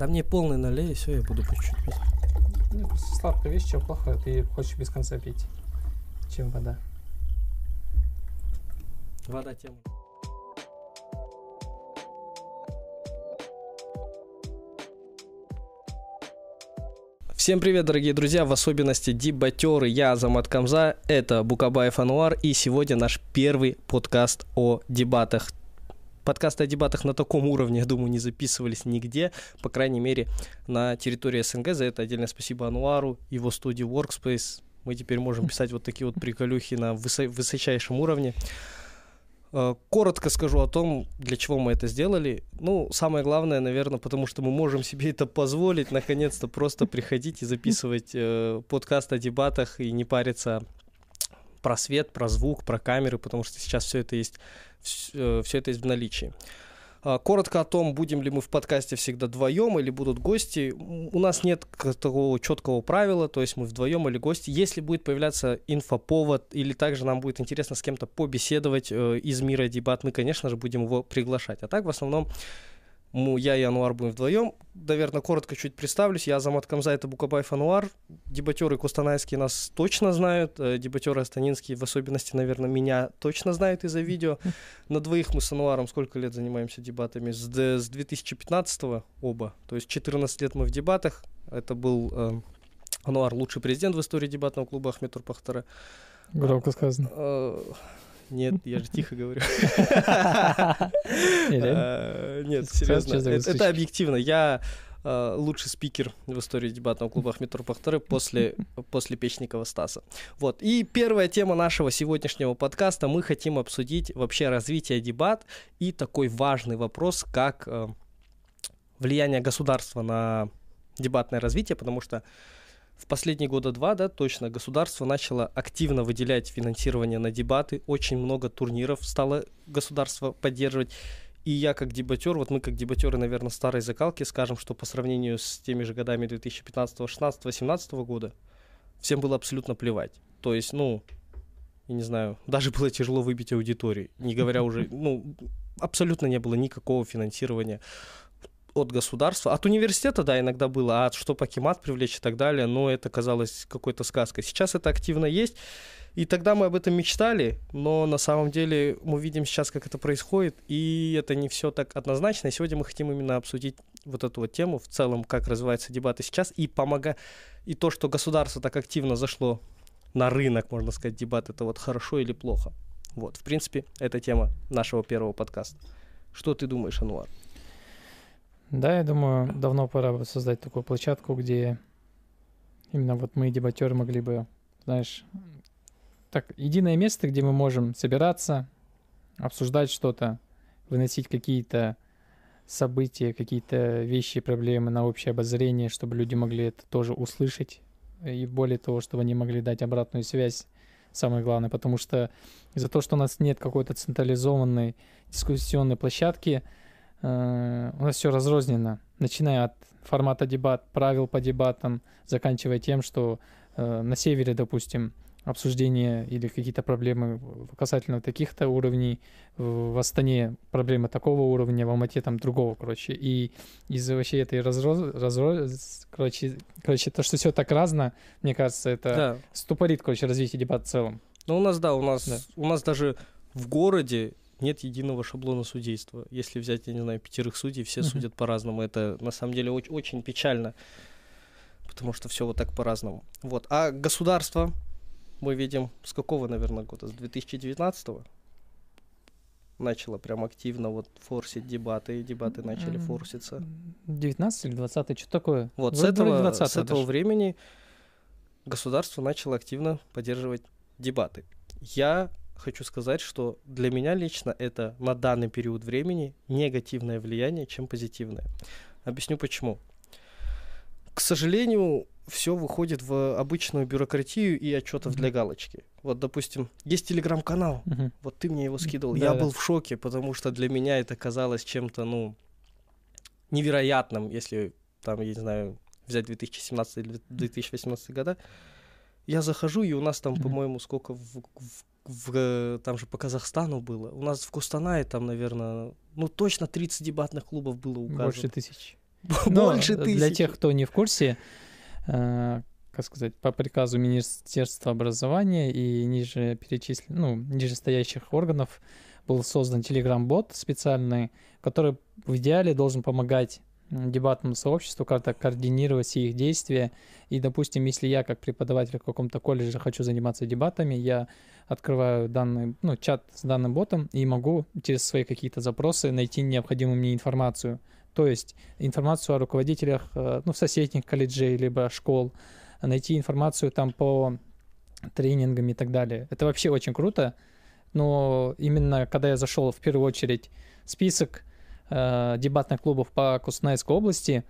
Да мне полный налей, и все, я буду по чуть-чуть пить. Ну, просто сладкая вещь, чем плохое. Ты хочешь без конца пить, чем вода. Вода тема. Всем привет, дорогие друзья, в особенности дебатеры. Я Азамат Камза, это Букабаев Ануар, и сегодня наш первый подкаст о дебатах. Подкасты о дебатах на таком уровне, я думаю, не записывались нигде, по крайней мере, на территории СНГ. За это отдельное спасибо Ануару, его студии Workspace. Мы теперь можем писать вот такие вот приколюхи на высо- высочайшем уровне. Э, Коротко скажу о том, для чего мы это сделали. Ну, самое главное, наверное, потому что мы можем себе это позволить, наконец-то просто приходить и записывать э, подкаст о дебатах и не париться про свет, про звук, про камеры, потому что сейчас все это есть, все это есть в наличии. А, Коротко о том, будем ли мы в подкасте всегда вдвоем или будут гости. У нас нет такого четкого правила, то есть мы вдвоем или гости. Если будет появляться инфоповод или также нам будет интересно с кем-то побеседовать э, из мира дебат, мы, конечно же, будем его приглашать. А так, в основном, мы, я и Ануар будем вдвоем. Наверное, коротко чуть представлюсь. Я Азамат это Букабаев Ануар. Дебатеры кустанайские нас точно знают. э, Дебатеры астанинские, в особенности, наверное, меня точно знают из-за видео. На двоих мы с Ануаром сколько лет занимаемся дебатами? С, д- с 2015 оба. То есть 14 лет мы в дебатах. Это был э, Ануар, лучший президент в истории дебатного клуба Ахмед Турпахтара. Громко сказано. Нет, я же тихо говорю. Э, Нет, серьезно. Это объективно. Я э, лучший спикер в истории дебатного клуба Ахмед Турпахтары после, после Печникова Стаса. Вот. И первая тема нашего сегодняшнего подкаста. Мы хотим обсудить вообще развитие дебат и такой важный вопрос, как э, влияние государства на дебатное развитие, потому что в последние года два, да, точно, государство начало активно выделять финансирование на дебаты, очень много турниров стало государство поддерживать. И я как дебатер, вот мы как дебатеры, наверное, старой закалки скажем, что по сравнению с теми же годами 2015, 16, 18 года всем было абсолютно плевать. То есть, ну, я не знаю, даже было тяжело выбить аудитории, не говоря уже, ну, абсолютно не было никакого финансирования от государства. От университета, да, иногда было, а что Покемат привлечь и так далее, но это казалось какой-то сказкой. Сейчас это активно есть, и тогда мы об этом мечтали, но на самом деле мы видим сейчас, как это происходит, и это не все так однозначно. И сегодня мы хотим именно обсудить вот эту вот тему в целом, как развиваются дебаты сейчас, и помога... и то, что государство так активно зашло на рынок, можно сказать, дебат, это вот хорошо или плохо. Вот, в принципе, это тема нашего первого подкаста. Что ты думаешь, Ануар? Да, я думаю, давно пора бы создать такую площадку, где именно вот мы, дебатеры, могли бы, знаешь, так, единое место, где мы можем собираться, обсуждать что-то, выносить какие-то события, какие-то вещи, проблемы на общее обозрение, чтобы люди могли это тоже услышать, и более того, чтобы они могли дать обратную связь, самое главное, потому что из-за того, что у нас нет какой-то централизованной дискуссионной площадки, у нас все разрознено, начиная от формата дебат, правил по дебатам, заканчивая тем, что э, на севере, допустим, обсуждение или какие-то проблемы касательно таких-то уровней, в Астане проблемы такого уровня, в Алмате там другого, короче. И из-за вообще этой разроз... разроз... Короче, короче, то, что все так разно, мне кажется, это Да, ступорит, короче, развитие дебата в целом. Ну, у нас, да, у нас, Да. у нас даже в городе нет единого шаблона судейства. Если взять, я не знаю, пятерых судей, все Мгм. судят по-разному. Это на самом деле оч- очень печально, потому что все вот так по-разному. Вот. А государство мы видим с какого, наверное, года? С 2019 начало прям активно вот форсить дебаты, и дебаты начали форситься. 19 или 20 что такое? Вот с Вроде этого, 20 с этого даже. времени государство начало активно поддерживать дебаты. Я хочу сказать, что для меня лично это на данный период времени негативное влияние, чем позитивное. Объясню почему. К сожалению, все выходит в обычную бюрократию и отчетов для Мгм. галочки. Вот, допустим, есть телеграм-канал, Мгм. вот ты мне его скидывал. Да, я да. был в шоке, потому что для меня это казалось чем-то, ну, невероятным, если там, я не знаю, взять 2017 или 2018 года. Я захожу, и у нас там, Мгм. по-моему, сколько в, в- в, э, там же по Казахстану было. У нас в Кустанае там, наверное, ну точно 30 дебатных клубов было указано. Больше тысяч. Больше для тысячи. тех, кто не в курсе, э, как сказать, по приказу Министерства образования и ниже перечислен, ну, нижестоящих органов был создан телеграм-бот специальный, который в идеале должен помогать дебатному сообществу как-то координировать все их действия. И, допустим, если я как преподаватель в каком-то колледже хочу заниматься дебатами, я открываю данный, ну, чат с данным ботом и могу через свои какие-то запросы найти необходимую мне информацию. То есть информацию о руководителях, э, ну, соседних колледжей, либо школ, найти информацию там по тренингам и так далее. Это вообще очень круто, но именно когда я зашел в первую очередь в список э, дебатных клубов по Кустанайской области,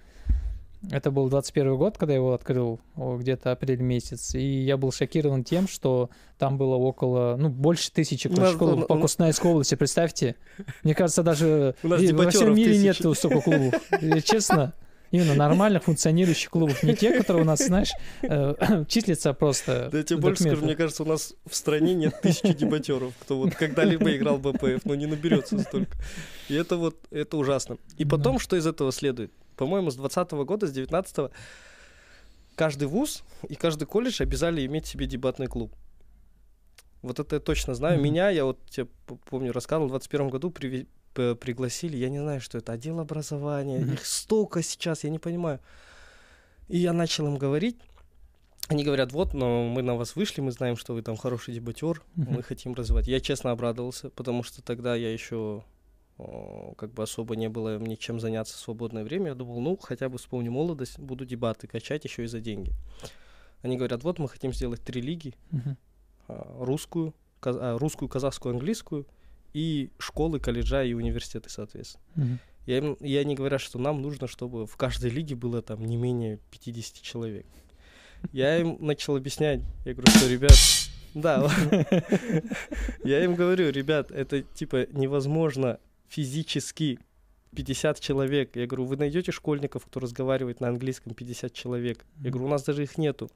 это был 21 год, когда я его открыл, где-то апрель месяц, и я был шокирован тем, что там было около, ну, больше тысячи клубов по Кустанайской области, представьте. Мне кажется, даже во всем мире тысячи. нет столько клубов. И, честно, именно нормальных функционирующих клубов, не те, которые у нас, знаешь, э, числятся просто Да я тебе больше скажу, мне кажется, у нас в стране нет тысячи дебатеров, кто вот когда-либо играл в БПФ, но не наберется столько. И это вот, это ужасно. И потом, что из этого следует? По-моему, с 20 года, с 19 каждый вуз и каждый колледж обязали иметь себе дебатный клуб. Вот это я точно знаю. Мгм. Меня, я вот тебе помню, рассказывал, в 21 году приве- п- пригласили, я не знаю, что это, отдел образования, Мгм. их столько сейчас, я не понимаю. И я начал им говорить, они говорят, вот, но мы на вас вышли, мы знаем, что вы там хороший дебатер, Мгм. мы хотим развивать. Я честно обрадовался, потому что тогда я еще как бы особо не было мне чем заняться в свободное время. Я думал, ну, хотя бы вспомню молодость, буду дебаты качать еще и за деньги. Они говорят, вот мы хотим сделать три лиги, а, русскую, каз- а, русскую, казахскую, английскую и школы, колледжа и университеты, соответственно. Мгм. Я им, и они говорят, что нам нужно, чтобы в каждой лиге было там не менее 50 человек. Я им начал объяснять, я говорю, что, ребят, да, я им говорю, ребят, это типа невозможно физически 50 человек. Я говорю, вы найдете школьников, кто разговаривает на английском 50 человек? Я говорю, у нас даже их нету.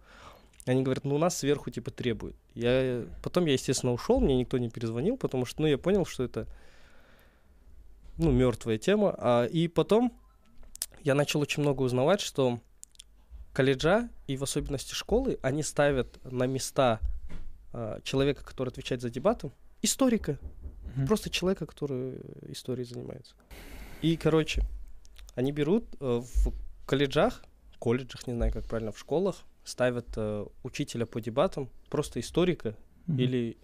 Они говорят, ну у нас сверху типа требуют. Я... Потом я, естественно, ушел, мне никто не перезвонил, потому что, ну, я понял, что это, ну, мертвая тема. А, и потом я начал очень много узнавать, что колледжа и в особенности школы, они ставят на места а, человека, который отвечает за дебаты, историка. Мгм. Просто человека, который историей занимается. И, короче, они берут э, в колледжах, колледжах, не знаю, как правильно, в школах, ставят э, учителя по дебатам, просто историка Мгм. или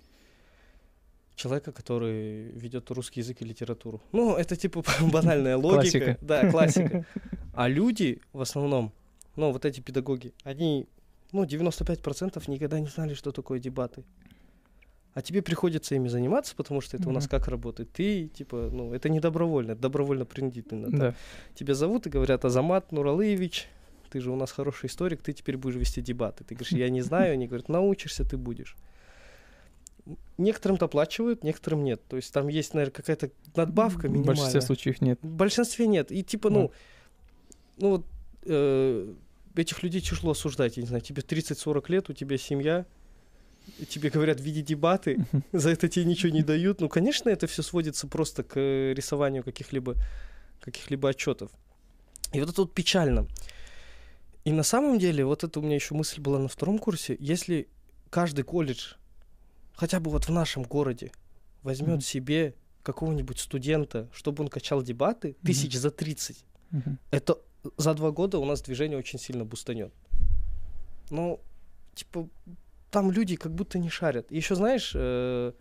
человека, который ведет русский язык и литературу. Ну, это типа банальная логика. Классика. Да, классика. А люди в основном, ну, вот эти педагоги, они, ну, 95% никогда не знали, что такое дебаты. А тебе приходится ими заниматься, потому что это у нас как работает. Ты, типа, ну, это не добровольно, это добровольно принудительно. да. Тебя зовут и говорят, Азамат Нуралыевич, ты же у нас хороший историк, ты теперь будешь вести дебаты. Ты говоришь, я не знаю. Они говорят, научишься, ты будешь. Некоторым-то оплачивают, некоторым нет. То есть там есть, наверное, какая-то надбавка В минимальная. большинстве случаев нет. В большинстве нет. И типа, ну, ну вот э, этих людей тяжело осуждать. Я не знаю, тебе 30-40 лет, у тебя семья, тебе говорят, види дебаты, за это тебе ничего не дают. Ну, конечно, это все сводится просто к э, рисованию каких-либо каких-либо отчетов. И вот это вот печально. И на самом деле, вот это у меня еще мысль была на втором курсе, если каждый колледж, хотя бы вот в нашем городе, возьмет Мгм. себе какого-нибудь студента, чтобы он качал дебаты, Мгм. тысяч за 30, Мгм. это за два года у нас движение очень сильно бустанет. Ну, типа, там люди как будто не шарят. Еще знаешь, э,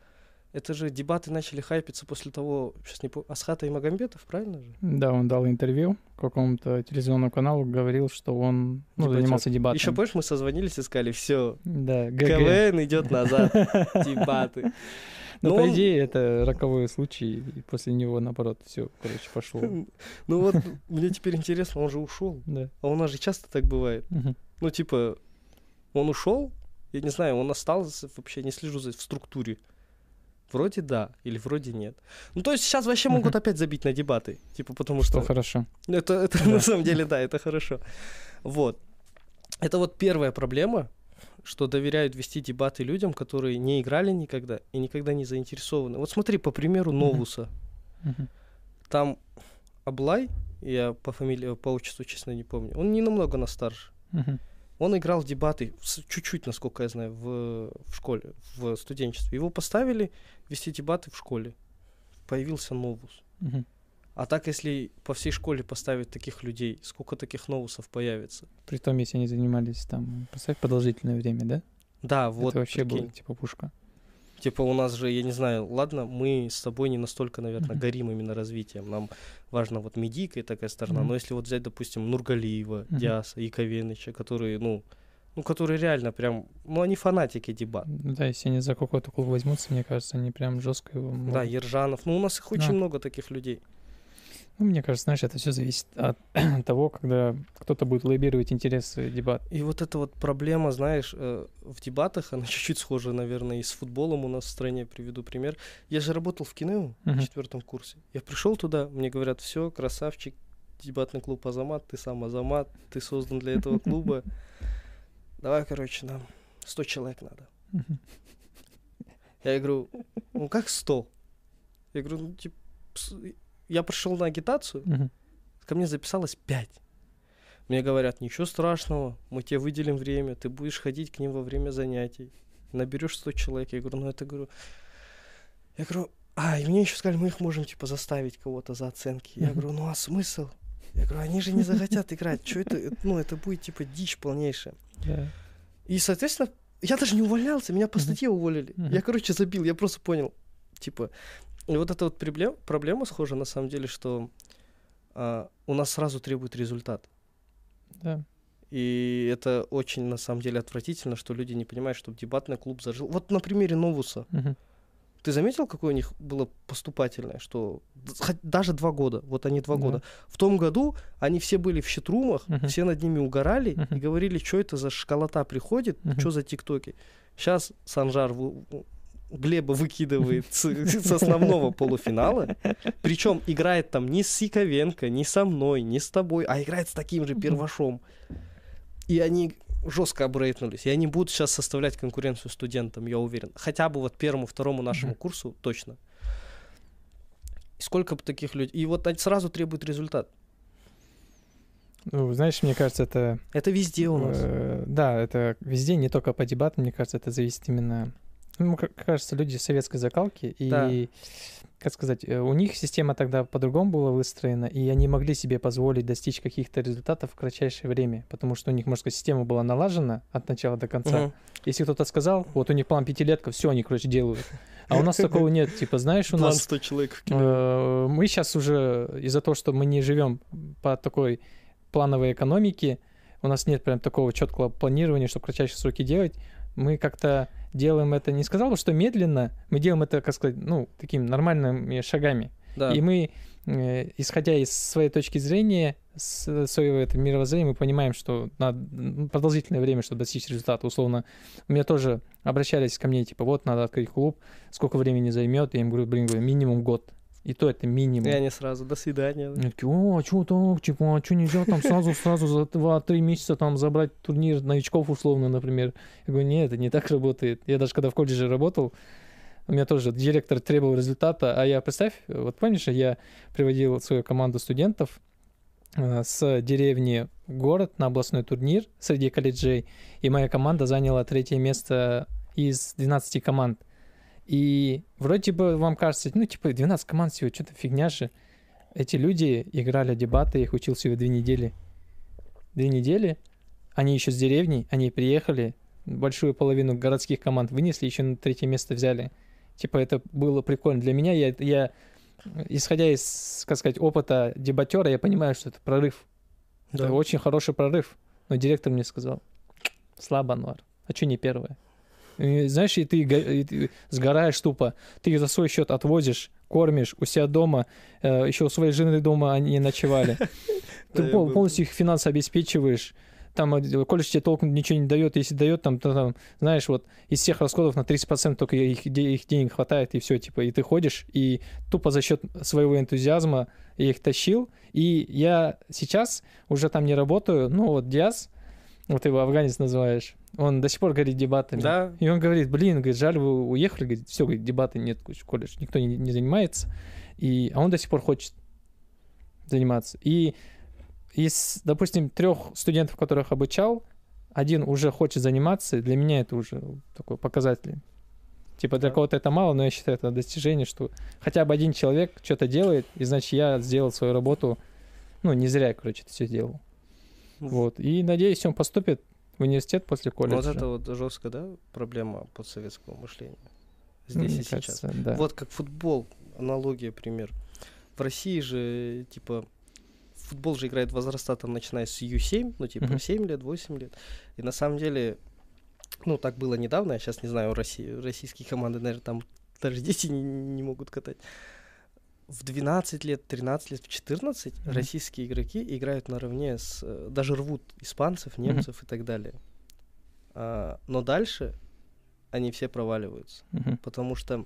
это же дебаты начали хайпиться после того, сейчас не помню, Асхата и Магомбетов, правильно же? Да, он дал интервью какому-то телевизионному каналу, говорил, что он ну, Дебатер. занимался дебатом. Еще помнишь, мы созвонились и сказали, все, Да, ГГ. КВН идет назад, дебаты. Но, Но по он- идее, это роковой случай, и после него, наоборот, все, короче, пошло. Ну вот, мне теперь интересно, он же ушел. Да. А у нас же часто так бывает. Ну, типа, он ушел, я не знаю, он остался, вообще не слежу за в структуре. Вроде да, или вроде нет. Ну, то есть сейчас вообще могут опять забить на дебаты. Типа, потому Что что... хорошо. Это, это Да. на самом деле, да, это хорошо. Вот. Это вот первая проблема, что доверяют вести дебаты людям, которые не играли никогда и никогда не заинтересованы. Вот смотри, по примеру. Новуса. Там Аблай Я по фамилии, по отчеству, честно, не помню. Он не намного нас старше. Он играл в дебаты, чуть-чуть, насколько я знаю, в, в школе, в студенчестве. Его поставили вести дебаты в школе. Появился новус. Мгм. А так, если по всей школе поставить таких людей, сколько таких новусов появится? Притом, если они занимались там, представь, продолжительное время, да? Да, вот. это вообще прикинь. было типа пушка. Типа у нас же, я не знаю, ладно, мы с тобой не настолько, наверное, Мгм. горим именно развитием. Нам важно вот медийка и такая сторона. Мгм. Но если вот взять, допустим, Нургалиева, Мгм. Диаса, Яковеныча, которые, ну, ну, которые реально прям, ну, они фанатики дебат. Ну Да, если они за какой-то клуб возьмутся, мне кажется, они прям жестко его могут. Да, Ержанов. Ну, у нас их очень Да. много таких людей. Ну, мне кажется, знаешь, это все зависит от того, когда кто-то будет лоббировать интересы дебат. И вот эта вот проблема, знаешь, э, в дебатах, она чуть-чуть схожа, наверное, и с футболом у нас в стране. Приведу пример. Я же работал в кино в Мгм. четвертом курсе. Я пришел туда, мне говорят, все, красавчик, дебатный клуб Азамат, ты сам Азамат, ты создан для этого клуба. Давай, короче, нам 100 человек надо. Мгм. Я говорю, ну как 100? Я говорю, ну, типа, я пришел на агитацию, Мгм. ко мне записалось 5. Мне говорят, ничего страшного, мы тебе выделим время, ты будешь ходить к ним во время занятий, наберешь 100 человек. Я говорю, ну это, говорю, я говорю, а, и мне еще сказали, мы их можем, типа, заставить кого-то за оценки. Я говорю, ну а смысл? Я говорю, они же не захотят играть, что это, э, ну это будет, типа, дичь полнейшая. И, соответственно, я даже не увольнялся, меня по статье уволили. Я, короче, забил, я просто понял, типа, и вот эта вот проблема, проблема схожа, на самом деле, что а, у нас сразу требует результат. Да. И это очень, на самом деле, отвратительно, что люди не понимают, что дебатный клуб зажил. Вот на примере Новуса. Мгм. Ты заметил, какое у них было поступательное, что даже два года, вот они два Да. года. В том году они все были в щитрумах, Мгм. все над ними угорали и Мгм. говорили, что это за школота приходит, Мгм. что за тиктоки. Сейчас Санжар Глеба выкидывает с, с основного полуфинала, причем играет там не с Сиковенко, не со мной, не с тобой, а играет с таким же Мгм. первашом. И они жестко обрейтнулись. И они будут сейчас составлять конкуренцию студентам, я уверен. Хотя бы вот первому, второму нашему курсу точно. И сколько бы таких людей... И вот они сразу требуют результат. Ну, знаешь, мне кажется, это... Это везде у нас. э, да, это везде, не только по дебатам, мне кажется, это зависит именно... Ну, как кажется, люди советской закалки, и, Да. как сказать, э, у них система тогда по-другому была выстроена, и они могли себе позволить достичь каких-то результатов в кратчайшее время, потому что у них, можно сказать, система была налажена от начала до конца. Мгм. Если кто-то сказал, вот у них план пятилетка, все, они, короче, делают. А у нас такого нет. Типа, знаешь, у План нас 100 человек в кино. Э, Мы сейчас уже из-за того, что мы не живем по такой плановой экономике, у нас нет прям такого четкого планирования, что в кратчайшие сроки делать. Мы как-то делаем это, не сказал бы, что медленно, мы делаем это, как сказать, ну, такими нормальными шагами. Да. И мы, э, исходя из своей точки зрения, своего этого мировоззрения, мы понимаем, что надо ну, продолжительное время, чтобы достичь результата. Условно, у меня тоже обращались ко мне, типа, вот, надо открыть клуб, сколько времени займет? Я им говорю, блин, говорю, минимум год. И то это минимум. И они сразу, до свидания. Они такие, о, а что так, типа, а что нельзя там сразу, сразу за 2-3 месяца там забрать турнир новичков условно, например. Я говорю, нет, это не так работает. Я даже когда в колледже работал, у меня тоже директор требовал результата, а я, представь, вот помнишь, я приводил свою команду студентов э, с деревни в город на областной турнир среди колледжей, и моя команда заняла третье место из 12 команд. И вроде бы вам кажется, ну, типа, 12 команд всего, что-то фигня же. Эти люди играли дебаты, я их учил всего две недели. Две недели, они еще с деревни, они приехали, большую половину городских команд вынесли, еще на третье место взяли. Типа, это было прикольно. Для меня, я, я исходя из, как сказать, опыта дебатера, я понимаю, что это прорыв. Да. Это очень хороший прорыв. Но директор мне сказал, слабо, Анвар. А что не первое? И, знаешь, и ты, и ты сгораешь тупо. Ты за свой счет отвозишь, кормишь у себя дома. э, еще у своей жены дома они ночевали. Ты полностью их финансы обеспечиваешь. Там э, колледж тебе толком ничего не дает. Если дает, там, то там, знаешь, вот из всех расходов на 30% только их, их денег хватает, и все, типа, и ты ходишь, и тупо за счет своего энтузиазма я их тащил. И я сейчас уже там не работаю, но вот Диас, вот ты его афганец называешь, он до сих пор горит дебатами. Да, И он говорит, блин, говорит, жаль, вы уехали, говорит, все, говорит, дебаты нет, говорит, колледж, никто не, не занимается. И, а он до сих пор хочет. заниматься. И из, допустим, трех студентов, которых обучал, один уже хочет заниматься, для меня это уже такой показатель. Типа для кого-то это мало, но я считаю это достижение, что хотя бы один человек что-то делает, и значит я сделал свою работу, ну не зря, короче, это все сделал. Вот. И надеюсь, он поступит в университет после колледжа. Вот это вот жесткая, да, проблема постсоветского мышления. Здесь мне и сейчас. кажется, да. Вот как футбол, аналогия, пример. В России же, типа, футбол же играет возраста там, начиная с Ю-7, ну, типа, Мгм. 7 лет, 8 лет. И на самом деле, ну, так было недавно, я сейчас не знаю, России, российские команды, наверное, там даже дети не, не могут катать. В 12 лет, 13 лет, в 14 Мгм. российские игроки играют наравне с... э, Даже рвут испанцев, немцев и так далее. А, но дальше они все проваливаются. Мгм. Потому что,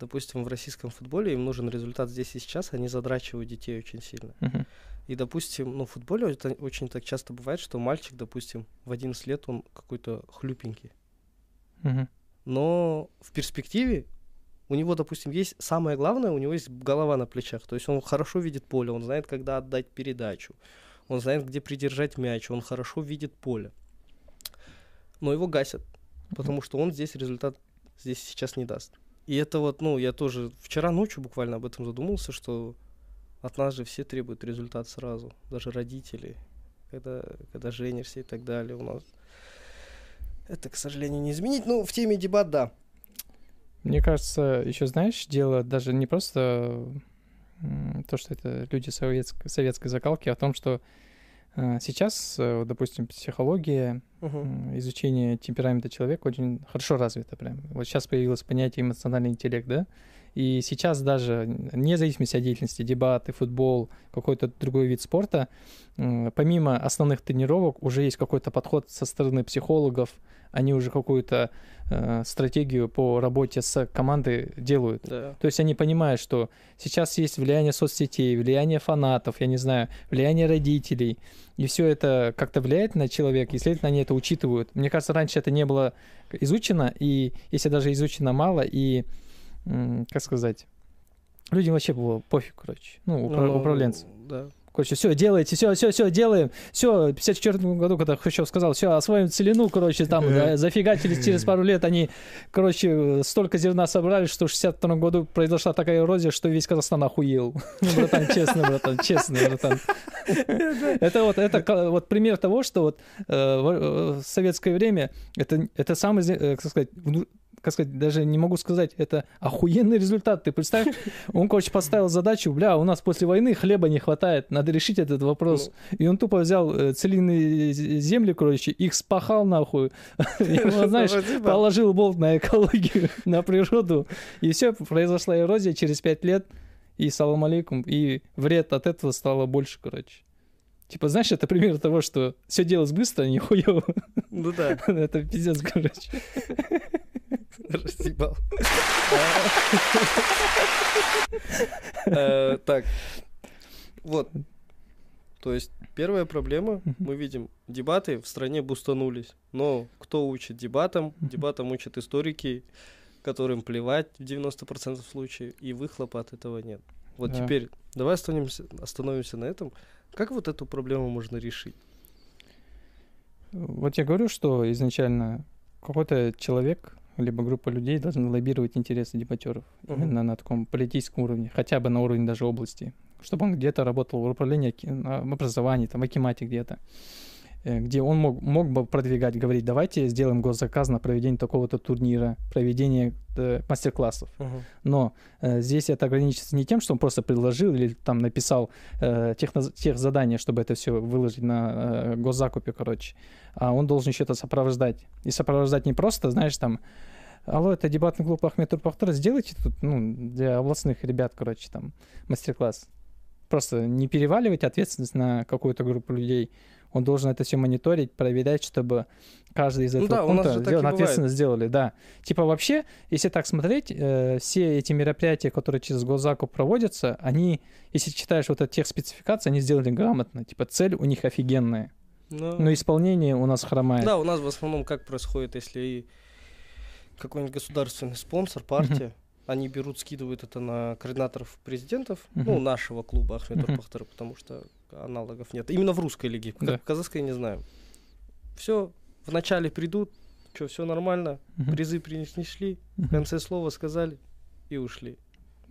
допустим, в российском футболе им нужен результат здесь и сейчас, они задрачивают детей очень сильно. Мгм. И, допустим, ну, в футболе это очень так часто бывает, что мальчик, допустим, в 11 лет он какой-то хлюпенький. Мгм. Но в перспективе у него, допустим, есть самое главное, у него есть голова на плечах. То есть он хорошо видит поле, он знает, когда отдать передачу, он знает, где придержать мяч, он хорошо видит поле. Но его гасят, потому что он здесь результат здесь сейчас не даст. И это вот, ну, я тоже вчера ночью буквально об этом задумался, что от нас же все требуют результат сразу, даже родители, когда, когда женишься и так далее у нас. Это, к сожалению, не изменить. Ну, в теме дебат, да. Мне кажется, еще знаешь, дело даже не просто то, что это люди советской, советской закалки, а о том, что э, сейчас, э, допустим, психология, м, изучение темперамента человека очень хорошо развито прям. Вот сейчас появилось понятие эмоциональный интеллект, да? И сейчас даже, вне зависимости от деятельности, дебаты, футбол, какой-то другой вид спорта, помимо основных тренировок уже есть какой-то подход со стороны психологов, они уже какую-то э, стратегию по работе с командой делают. Да. То есть они понимают, что сейчас есть влияние соцсетей, влияние фанатов, я не знаю, влияние родителей, и все это как-то влияет на человека, и, следовательно, они это учитывают. Мне кажется, раньше это не было изучено, и если даже изучено мало, и, как сказать, людям вообще было пофиг, короче, ну, упра- Ну, управленцам. Да. Короче, все, делайте, все, все, все, делаем. Все, в 54 году, когда Хрущев сказал, все, освоим целину, короче, там, да, зафигачили через пару лет, они, короче, столько зерна собрали, что в 62 году произошла такая эрозия, что весь Казахстан охуел. Ну, братан, честно, братан, честно, братан. Это вот, это вот пример того, что вот э, в э, в советское время это, это самый, э, как сказать, как сказать, даже не могу сказать, это охуенный результат. Ты представь, он, короче, поставил задачу, бля, у нас после войны хлеба не хватает, надо решить этот вопрос. И он тупо взял э, целинные земли, короче, их спахал нахуй. Он, знаешь, положил болт на экологию, на природу. И все, произошла эрозия через пять лет. И салам алейкум. И вред от этого стало больше, короче. Типа, знаешь, это пример того, что все делалось быстро, а не хуёво. Ну да, Это пиздец, короче. разъебал. Э, Так, вот. То есть первая проблема, мы видим, дебаты в стране бустанулись. Но кто учит дебатам? Дебатам учат историки, которым плевать в 90% случаев, и выхлопа от этого нет. Вот Да. теперь давай остановимся, остановимся на этом. Как вот эту проблему можно решить? Вот я говорю, что изначально какой-то человек, либо группа людей должны лоббировать интересы дебатеров Мгм. именно на таком политическом уровне, хотя бы на уровне даже области, чтобы он где-то работал в управлении, на- в образовании, там, в Акимате где-то, где он мог, мог бы продвигать, говорить, давайте сделаем госзаказ на проведение такого-то турнира, проведение э, мастер-классов. Но э, здесь это ограничится не тем, что он просто предложил или там написал э, техно- тех задания, чтобы это все выложить на э, госзакупе, короче, а он должен еще это сопровождать. И сопровождать не просто, знаешь, там, алло, это дебатный клуб Ахмед Турпахтур, сделайте тут, ну, для областных ребят, короче, там, мастер-класс. Просто не переваливать ответственность на какую-то группу людей. Он должен это все мониторить, проверять, чтобы каждый из Ну этого да, пункта бывает. ответственно сделали, да. Типа вообще, если так смотреть, э, все эти мероприятия, которые через госзакуп проводятся, они, если читаешь вот эти тех спецификации, они сделали грамотно. Типа цель у них офигенная. Ну, Но исполнение у нас хромает. Да, у нас в основном как происходит, если какой-нибудь государственный спонсор, партия, они берут, скидывают это на координаторов президентов, Мгм. ну, нашего клуба Ахмед Мгм. Турпахтар, потому что аналогов нет. Именно в русской лиге. Как Да. в казахской не знаю. Все, вначале придут, что, все нормально, Мгм. призы принесли, в Мгм. конце слова сказали и ушли.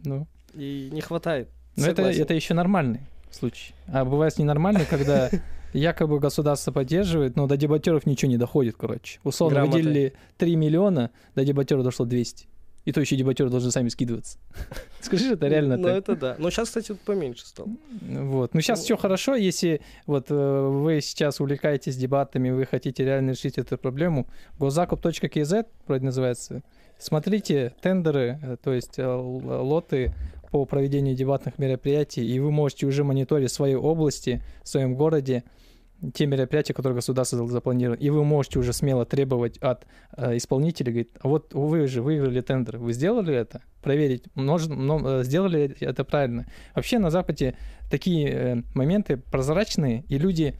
Ну, И не хватает. но это, это еще нормальный случай. А бывает ненормальный, когда якобы государство поддерживает, но до дебатеров ничего не доходит, короче. Условно Грамоты. выделили 3 миллиона, до дебатеров дошло 200. И то еще дебатеры должны сами скидываться. Скажи, это реально Ну, это да. Но сейчас, кстати, поменьше стало. Вот. Ну, сейчас Ну, все хорошо, если вот э, вы сейчас увлекаетесь дебатами, вы хотите реально решить эту проблему. Госзакуп.кз, вроде называется. Смотрите тендеры, э, то есть э, лоты по проведению дебатных мероприятий, и вы можете уже мониторить своей области, в своем городе те мероприятия, которые государство запланировало. И вы можете уже смело требовать от э, исполнителя, говорит, а вот вы же выиграли тендер, вы сделали это? Проверить, множ- мно- э, сделали это правильно. Вообще на Западе такие э, моменты прозрачные, и люди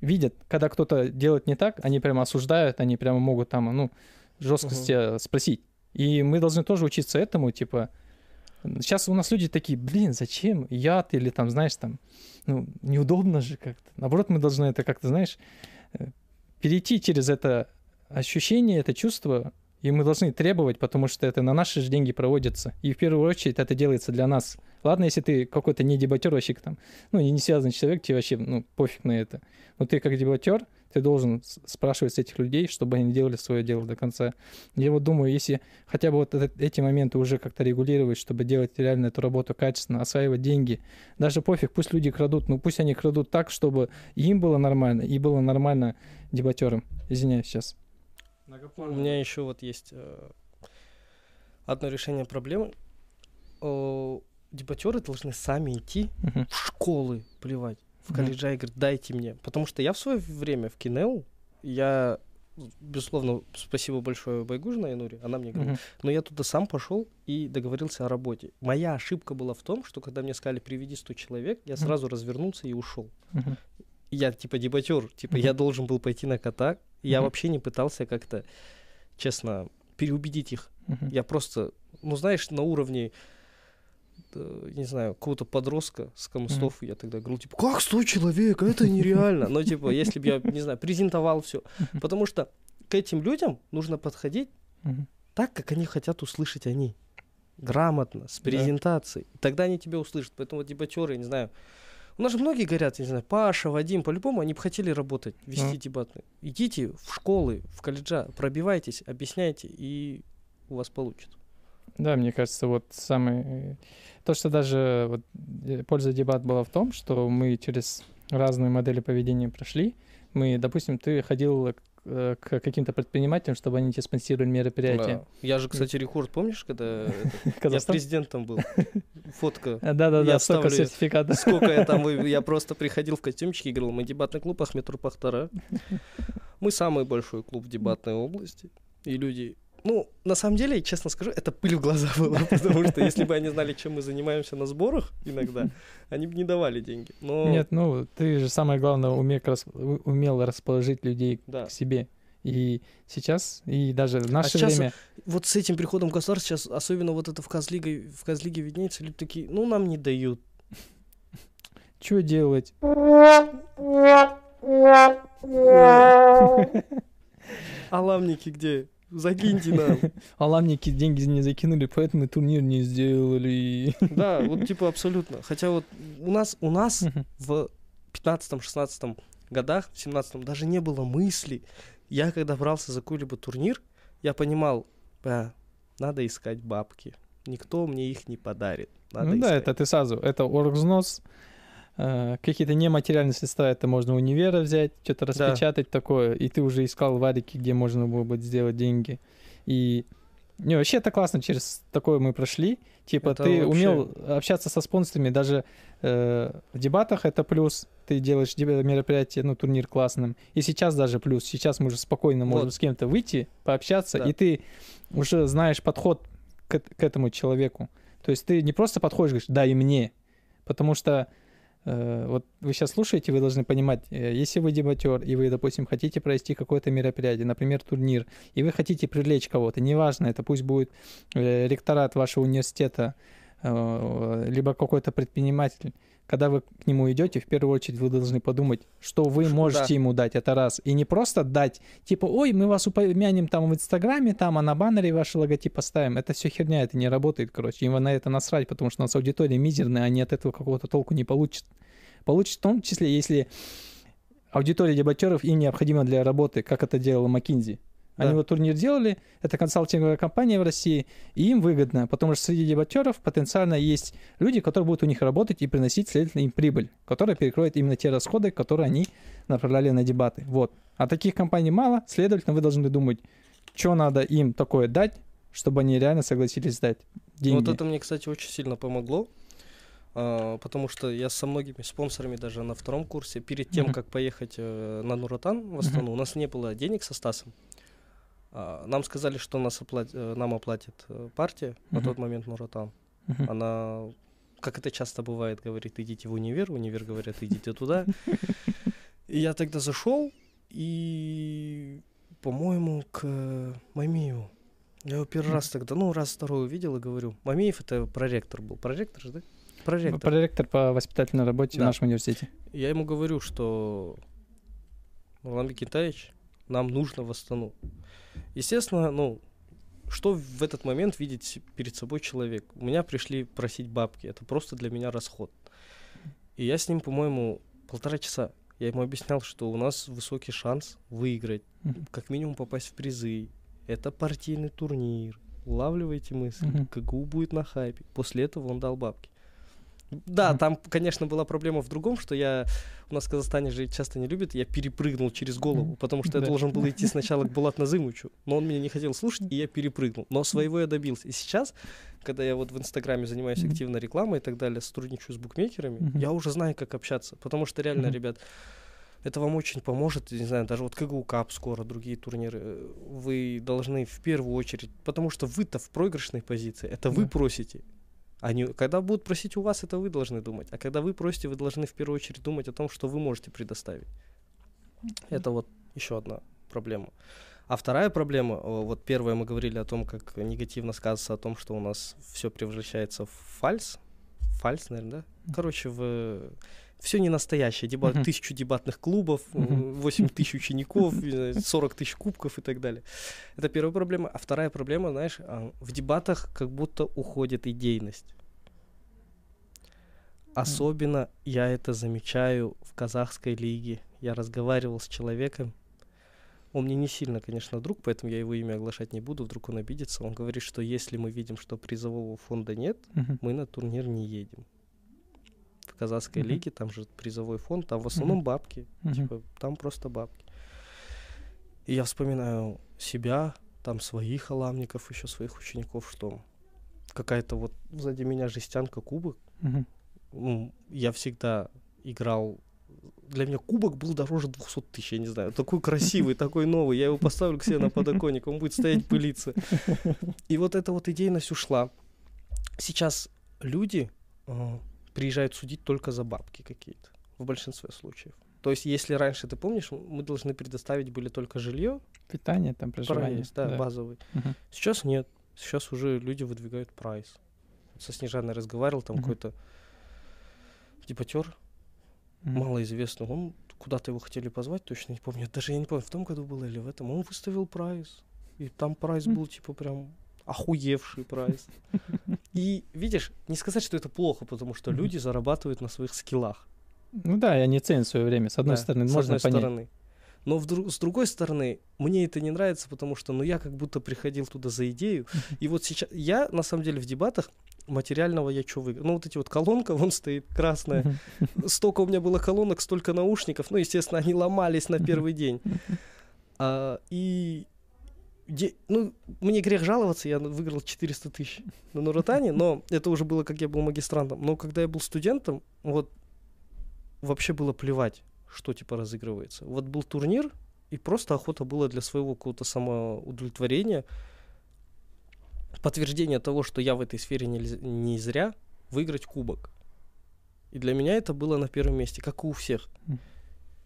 видят, когда кто-то делает не так, они прямо осуждают, они прямо могут там, ну, жестко Мгм. тебя спросить. И мы должны тоже учиться этому, типа, сейчас у нас люди такие, блин, зачем яд или там, знаешь, там, ну, неудобно же как-то. Наоборот, мы должны это как-то, знаешь, э, перейти через это ощущение, это чувство, и мы должны требовать, потому что это на наши же деньги проводится. И в первую очередь это делается для нас. Ладно, если ты какой-то не дебатер вообще там, ну, не связанный человек, тебе вообще, ну, пофиг на это. Но ты как дебатер, ты должен спрашивать с этих людей, чтобы они делали свое дело до конца. Я вот думаю, если хотя бы вот этот- эти моменты уже как-то регулировать, чтобы делать реально эту работу качественно, осваивать деньги, даже пофиг, пусть люди крадут, но пусть они крадут так, чтобы им было нормально, и было нормально дебатерам. Извиняюсь сейчас. У меня еще вот есть э, одно решение проблемы. О, Дебатеры должны сами идти Мгм. в школы плевать, в колледжа и говорить, дайте мне. Потому что я в свое время в Кинеу, я, безусловно, спасибо большое Байгужина Януре, она мне говорила, Мгм. но я туда сам пошел и договорился о работе. Моя ошибка была в том, что когда мне сказали, приведи 100 человек, я сразу развернулся и ушел. Я типа дебатер, типа я должен был пойти на кота. Я вообще не пытался как-то, честно, переубедить их. Я просто, ну знаешь, на уровне, э, не знаю, какого-то подростка с Камыстов, я тогда говорил, типа, как 100 человек, это нереально. Но типа, если бы я, не знаю, презентовал все. Потому что к этим людям нужно подходить так, как они хотят услышать они. Грамотно, с презентацией. Тогда они тебя услышат. Поэтому вот дебатеры, я не знаю, у нас же многие говорят, я не знаю, Паша, Вадим, по-любому они бы хотели работать, вести Ну. дебаты. Идите в школы, в колледжа, пробивайтесь, объясняйте, и у вас получится. Да, мне кажется, вот самый... То, что даже вот, э, польза дебат была в том, что мы через разные модели поведения прошли. Мы, допустим, ты ходил к, э, каким-то предпринимателям, чтобы они тебе спонсировали мероприятия. Да. Я же, кстати, рекорд, помнишь, когда я президентом был? Фотка. А, Да-да-да, столько сертификатов. Сколько я там, я просто приходил в костюмчике и говорил, мы дебатный клуб Ахмед Турпахтара. Мы самый большой клуб в дебатной области. И люди... Ну, на самом деле, честно скажу, это пыль в глаза было, потому что если бы они знали, чем мы занимаемся на сборах иногда, они бы не давали деньги. Но Нет, ну, ты же самое главное умел, умел расположить людей да. к себе. И сейчас, и даже в наше сейчас время... вот с этим приходом государства сейчас, особенно вот это в Казлиге, в Казлиге виднеется, люди такие, ну, нам не дают. Что делать? Аламники где? Закиньте нам. Аламники деньги не закинули, поэтому турнир не сделали. Да, вот типа абсолютно. Хотя вот у нас, у нас в 15-16 годах, в 17 даже не было мысли. Я когда брался за какой-либо турнир, я понимал, «Бля, надо искать бабки. Никто мне их не подарит. Надо ну да, искать». это ты сразу. Это оргвзнос, э, какие-то нематериальные средства, это можно универа взять, что-то Да. распечатать такое, и ты уже искал варики, где можно было бы сделать деньги. И не, вообще это классно, через такое мы прошли. Типа Это ты вообще- умел общаться со спонсорами, даже э, в дебатах это плюс. Ты делаешь мероприятие, ну, турнир классным. И сейчас даже плюс. Сейчас мы уже спокойно можем Вот. с кем-то выйти, пообщаться, Да. и ты уже знаешь подход к, к этому человеку. То есть ты не просто подходишь и говоришь, дай мне, потому что Э, вот вы сейчас слушаете, вы должны понимать, э, если вы дебатер, и вы, допустим, хотите провести какое-то мероприятие, например, турнир, и вы хотите привлечь кого-то, неважно, это пусть будет э, ректорат вашего университета, либо какой-то предприниматель, когда вы к нему идете, в первую очередь вы должны подумать, что вы можете да. ему дать, это раз. И не просто дать, типа, ой, мы вас упомянем там в Инстаграме, там, а на баннере ваши логотипы поставим. Это все херня, это не работает, короче. Им на это насрать, потому что у нас аудитория мизерная, они от этого какого-то толку не получат. Получат в том числе, если аудитория дебатеров им необходима для работы, как это делала Маккинзи. Они да. вот турнир делали, это консалтинговая компания в России, и им выгодно, потому что среди дебатеров потенциально есть люди, которые будут у них работать и приносить, следовательно, им прибыль, которая перекроет именно те расходы, которые они направляли на дебаты. Вот. А таких компаний мало, следовательно, вы должны думать, что надо им такое дать, чтобы они реально согласились дать деньги. Вот это мне, кстати, очень сильно помогло, а, потому что я со многими спонсорами даже на втором курсе, перед тем, mm-hmm. как поехать э, на Нуротан в Астану, mm-hmm. у нас не было денег со Стасом. А, нам сказали, что нас оплат... Э, нам оплатит э, партия uh-huh. на тот момент Нуратан. Uh-huh. Она, как это часто бывает, говорит, идите в универ, универ говорят, идите туда. И я тогда зашел и, по-моему, к Мамиеву. Я его первый раз тогда, ну, раз второй увидел и говорю. Мамиев это проректор был. Проректор же, да? Проректор. Проректор по воспитательной работе да. в нашем университете. Я ему говорю, что Нурлан Бекентаевич, нам нужно в Астану. Естественно, ну, что в этот момент видеть перед собой человек? У меня пришли просить бабки, это просто для меня расход. И я с ним, по-моему, полтора часа. Я ему объяснял, что у нас высокий шанс выиграть, как минимум попасть в призы. Это партийный турнир. Улавливайте мысль. Uh-huh. КГУ будет на хайпе. После этого он дал бабки. Да, там, конечно, была проблема в другом, что я у нас в Казахстане же часто не любят, я перепрыгнул через голову, потому что я должен был идти сначала к Булат Назымовичу, но он меня не хотел слушать, и я перепрыгнул. Но своего я добился. И сейчас, когда я вот в Инстаграме занимаюсь активно рекламой и так далее, сотрудничаю с букмекерами, я уже знаю, как общаться, потому что реально, ребят, это вам очень поможет, не знаю, даже вот КГУ Кап скоро, другие турниры, вы должны в первую очередь, потому что вы-то в проигрышной позиции, это вы просите, они, когда будут просить у вас, это вы должны думать. А когда вы просите, вы должны в первую очередь думать о том, что вы можете предоставить. Это вот еще одна проблема. А вторая проблема, вот первая мы говорили о том, как негативно сказывается о том, что у нас все превращается в фальс. Фальс, наверное, да? Короче, в все не настоящее. Дебат, uh-huh. Тысячу дебатных клубов, uh-huh. 8 тысяч учеников, 40 тысяч кубков и так далее. Это первая проблема. А вторая проблема, знаешь, а, в дебатах как будто уходит идейность. Особенно я это замечаю в казахской лиге. Я разговаривал с человеком, он мне не сильно, конечно, друг, поэтому я его имя оглашать не буду, вдруг он обидится. Он говорит, что если мы видим, что призового фонда нет, uh-huh. мы на турнир не едем казахской mm-hmm. лиге, там же призовой фонд, там в основном mm-hmm. бабки, mm-hmm. типа там просто бабки. И я вспоминаю себя, там своих халамников, еще своих учеников, что какая-то вот сзади меня жестянка кубок. Mm-hmm. Ну, я всегда играл для меня кубок был дороже 200 тысяч, я не знаю. Такой красивый, такой новый. Я его поставлю к себе на подоконник, он будет стоять пылиться. И вот эта вот идейность ушла. Сейчас люди а, приезжают судить только за бабки какие-то, в большинстве случаев. То есть, если раньше, ты помнишь, мы должны предоставить были только жилье, питание, там проживание, прайс, да, да. базовый. Угу. Сейчас нет. Сейчас уже люди выдвигают прайс. Со Снежаной разговаривал, там угу. какой-то дебатер, угу. малоизвестный. Он куда-то его хотели позвать, точно не помню. Даже я не помню, в том году было или в этом. Он выставил прайс. И там прайс был типа прям охуевший прайс. И видишь, не сказать, что это плохо, потому что люди зарабатывают на своих скиллах. Ну да, и они ценят свое время. С одной да, стороны, с можно одной понять. стороны. Но вдруг, с другой стороны, мне это не нравится, потому что, ну, я как будто приходил туда за идею. И вот сейчас, я, на самом деле, в дебатах материального я что выиграл? Ну, вот эти вот колонка, вон стоит красная. Столько у меня было колонок, столько наушников. Ну, естественно, они ломались на первый день. А, и Де, ну, мне грех жаловаться, я выиграл 400 тысяч на Нуротане, но это уже было, как я был магистрантом. Но когда я был студентом, вот вообще было плевать, что типа разыгрывается. Вот был турнир, и просто охота была для своего какого-то самоудовлетворения, подтверждение того, что я в этой сфере не, не зря, выиграть кубок. И для меня это было на первом месте, как и у всех. Мгм.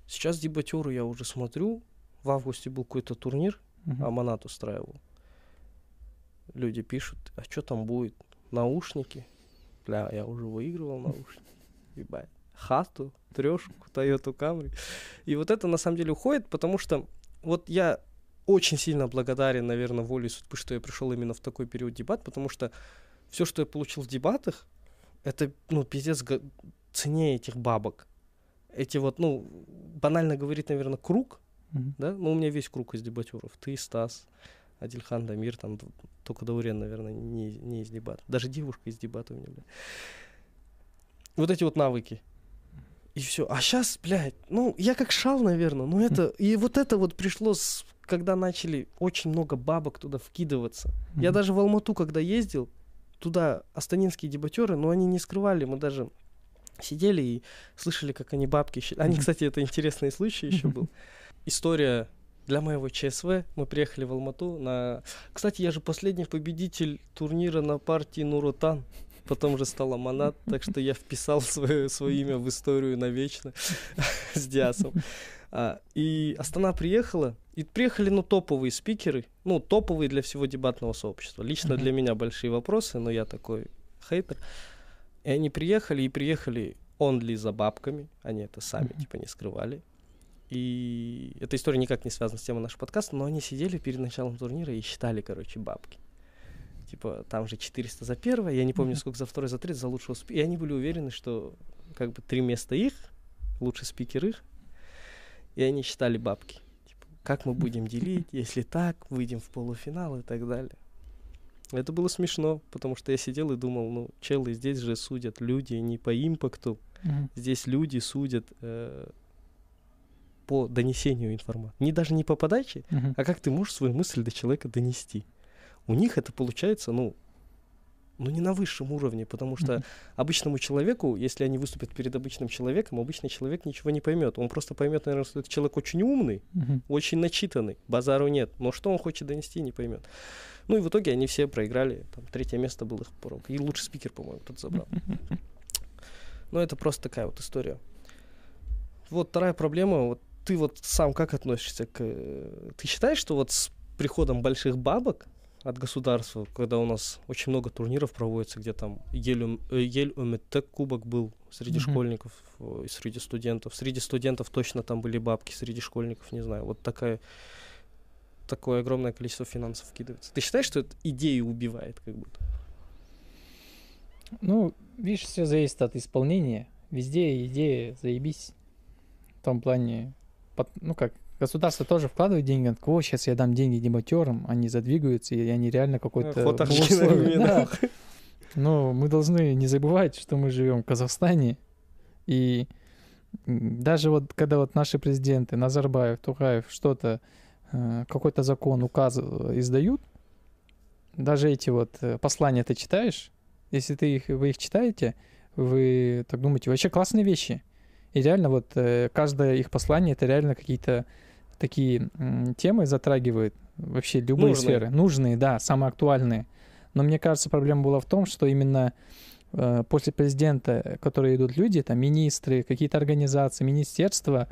Сейчас дебатеры я уже смотрю. В августе был какой-то турнир, Мгм. Аманат устраивал. Люди пишут, а что там будет? Наушники? Бля, я уже выигрывал наушники. Ебать. Хату, трешку, Тойоту Камри. И вот это на самом деле уходит, потому что вот я очень сильно благодарен, наверное, воле судьбы, что я пришел именно в такой период дебат, потому что все, что я получил в дебатах, это, ну, пиздец цене этих бабок. Эти вот, ну, банально говорить, наверное, круг, Мгм. да? Ну, у меня весь круг из дебатеров. Ты, Стас, Адильхан, Дамир, там только Даурен, наверное, не, не из дебатов. Даже девушка из дебата у меня, бля. Вот эти вот навыки. И все. А сейчас, блядь, ну, я как шал, наверное. Ну, это... И вот это вот пришло, с, когда начали очень много бабок туда вкидываться. Я Мгм. даже в Алмату, когда ездил, туда астанинские дебатеры, но они не скрывали, мы даже сидели и слышали, как они бабки. Они, кстати, это интересный случай еще был. История для моего ЧСВ. Мы приехали в Алмату на... Кстати, я же последний победитель турнира на партии Нуротан. Потом же стал Аманат, так что я вписал свое, свое имя в историю навечно с Диасом. А, и Астана приехала, и приехали, ну, топовые спикеры, ну, топовые для всего дебатного сообщества. Лично Мгм. для меня большие вопросы, но я такой хейтер. И они приехали, и приехали онли за бабками, они это сами, Мгм. типа, не скрывали. И эта история никак не связана с темой нашего подкаста, но они сидели перед началом турнира и считали, короче, бабки. Типа, там же 400 за первое, я не помню, сколько за второе, за третье, за лучшего спикера. И они были уверены, что как бы три места их, лучший спикер их, и они считали бабки. Типа, как мы будем делить, если так, выйдем в полуфинал и так далее. Это было смешно, потому что я сидел и думал, ну, челы, здесь же судят люди не по импакту, Мгм. здесь люди судят э, по донесению информации. Не даже не по подаче, Мгм. а как ты можешь свою мысль до человека донести. У них это получается, ну, ну не на высшем уровне, потому что Мгм. обычному человеку, если они выступят перед обычным человеком, обычный человек ничего не поймет. Он просто поймет, наверное, что этот человек очень умный, Мгм. очень начитанный, базару нет. Но что он хочет донести, не поймет. Ну и в итоге они все проиграли. Там третье место был их порог. И лучший спикер, по-моему, кто-то забрал. Но это просто такая вот история. Вот вторая проблема. Вот ты вот сам как относишься к... э, Ты считаешь, что вот с приходом больших бабок от государства, когда у нас очень много турниров проводится, где там Ель, э, кубок был среди Мгм. школьников э, и среди студентов. Среди студентов точно там были бабки, среди школьников, не знаю. Вот такая такое огромное количество финансов вкидывается. Ты считаешь, что это идею убивает как будто? Ну, видишь, все зависит от исполнения. Везде идея заебись. В том плане, ну как, государство тоже вкладывает деньги, такой, о, сейчас я дам деньги дебатерам, они задвигаются, и они реально какой-то... Фотошки условие». на Да. Но мы должны не забывать, что мы живем в Казахстане, и даже вот когда вот наши президенты Назарбаев, Тухаев что-то, э, какой-то закон, указ э, издают, даже эти вот э, послания ты читаешь, если ты их, вы их читаете, вы так думаете, вообще классные вещи. И реально вот э, каждое их послание это реально какие-то такие темы затрагивает вообще любые Нужные. сферы. Нужные, да, самые актуальные. Но мне кажется, проблема была в том, что именно э, после президента, которые идут люди, там министры, какие-то организации, министерства,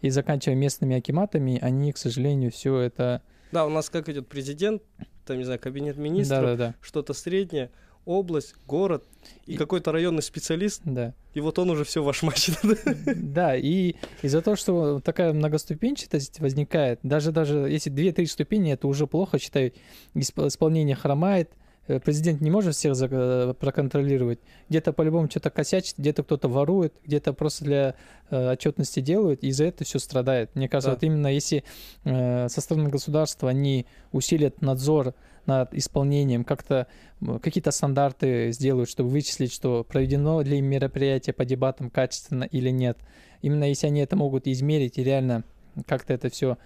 и заканчивая местными акиматами, они, к сожалению, все это... Да, у нас как идет президент, там, не знаю, кабинет министров, что-то среднее, область, город и, И- какой-то районный специалист, Да. и вот он уже все ваш матч. Да, и из-за того, что такая многоступенчатость возникает, даже даже если две-три ступени, это уже плохо, считаю, исп- исполнение хромает, э, президент не может всех за- э, проконтролировать. Где-то по-любому что-то косячит, где-то кто-то ворует, где-то просто для э, отчетности делают, и из-за этого все страдает. Мне кажется, Да. вот именно если э, со стороны государства они усилят надзор над исполнением, как-то какие-то стандарты сделают, чтобы вычислить, что проведено ли мероприятие по дебатам качественно или нет. Именно если они это могут измерить и реально как-то это все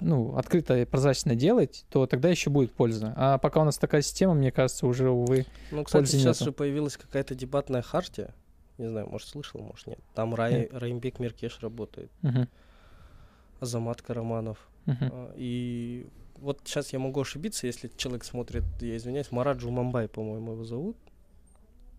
ну, открыто и прозрачно делать, то тогда еще будет польза. А пока у нас такая система, мне кажется, уже, увы, Ну, кстати, сейчас нету. же появилась какая-то дебатная хартия. Не знаю, может, слышал, может, нет. Там Рай, Раимбек Меркеш работает, мгм, Азамат Караманов. А, И вот сейчас я могу ошибиться, если человек смотрит, я извиняюсь, Марат Жумамбай, по-моему, его зовут.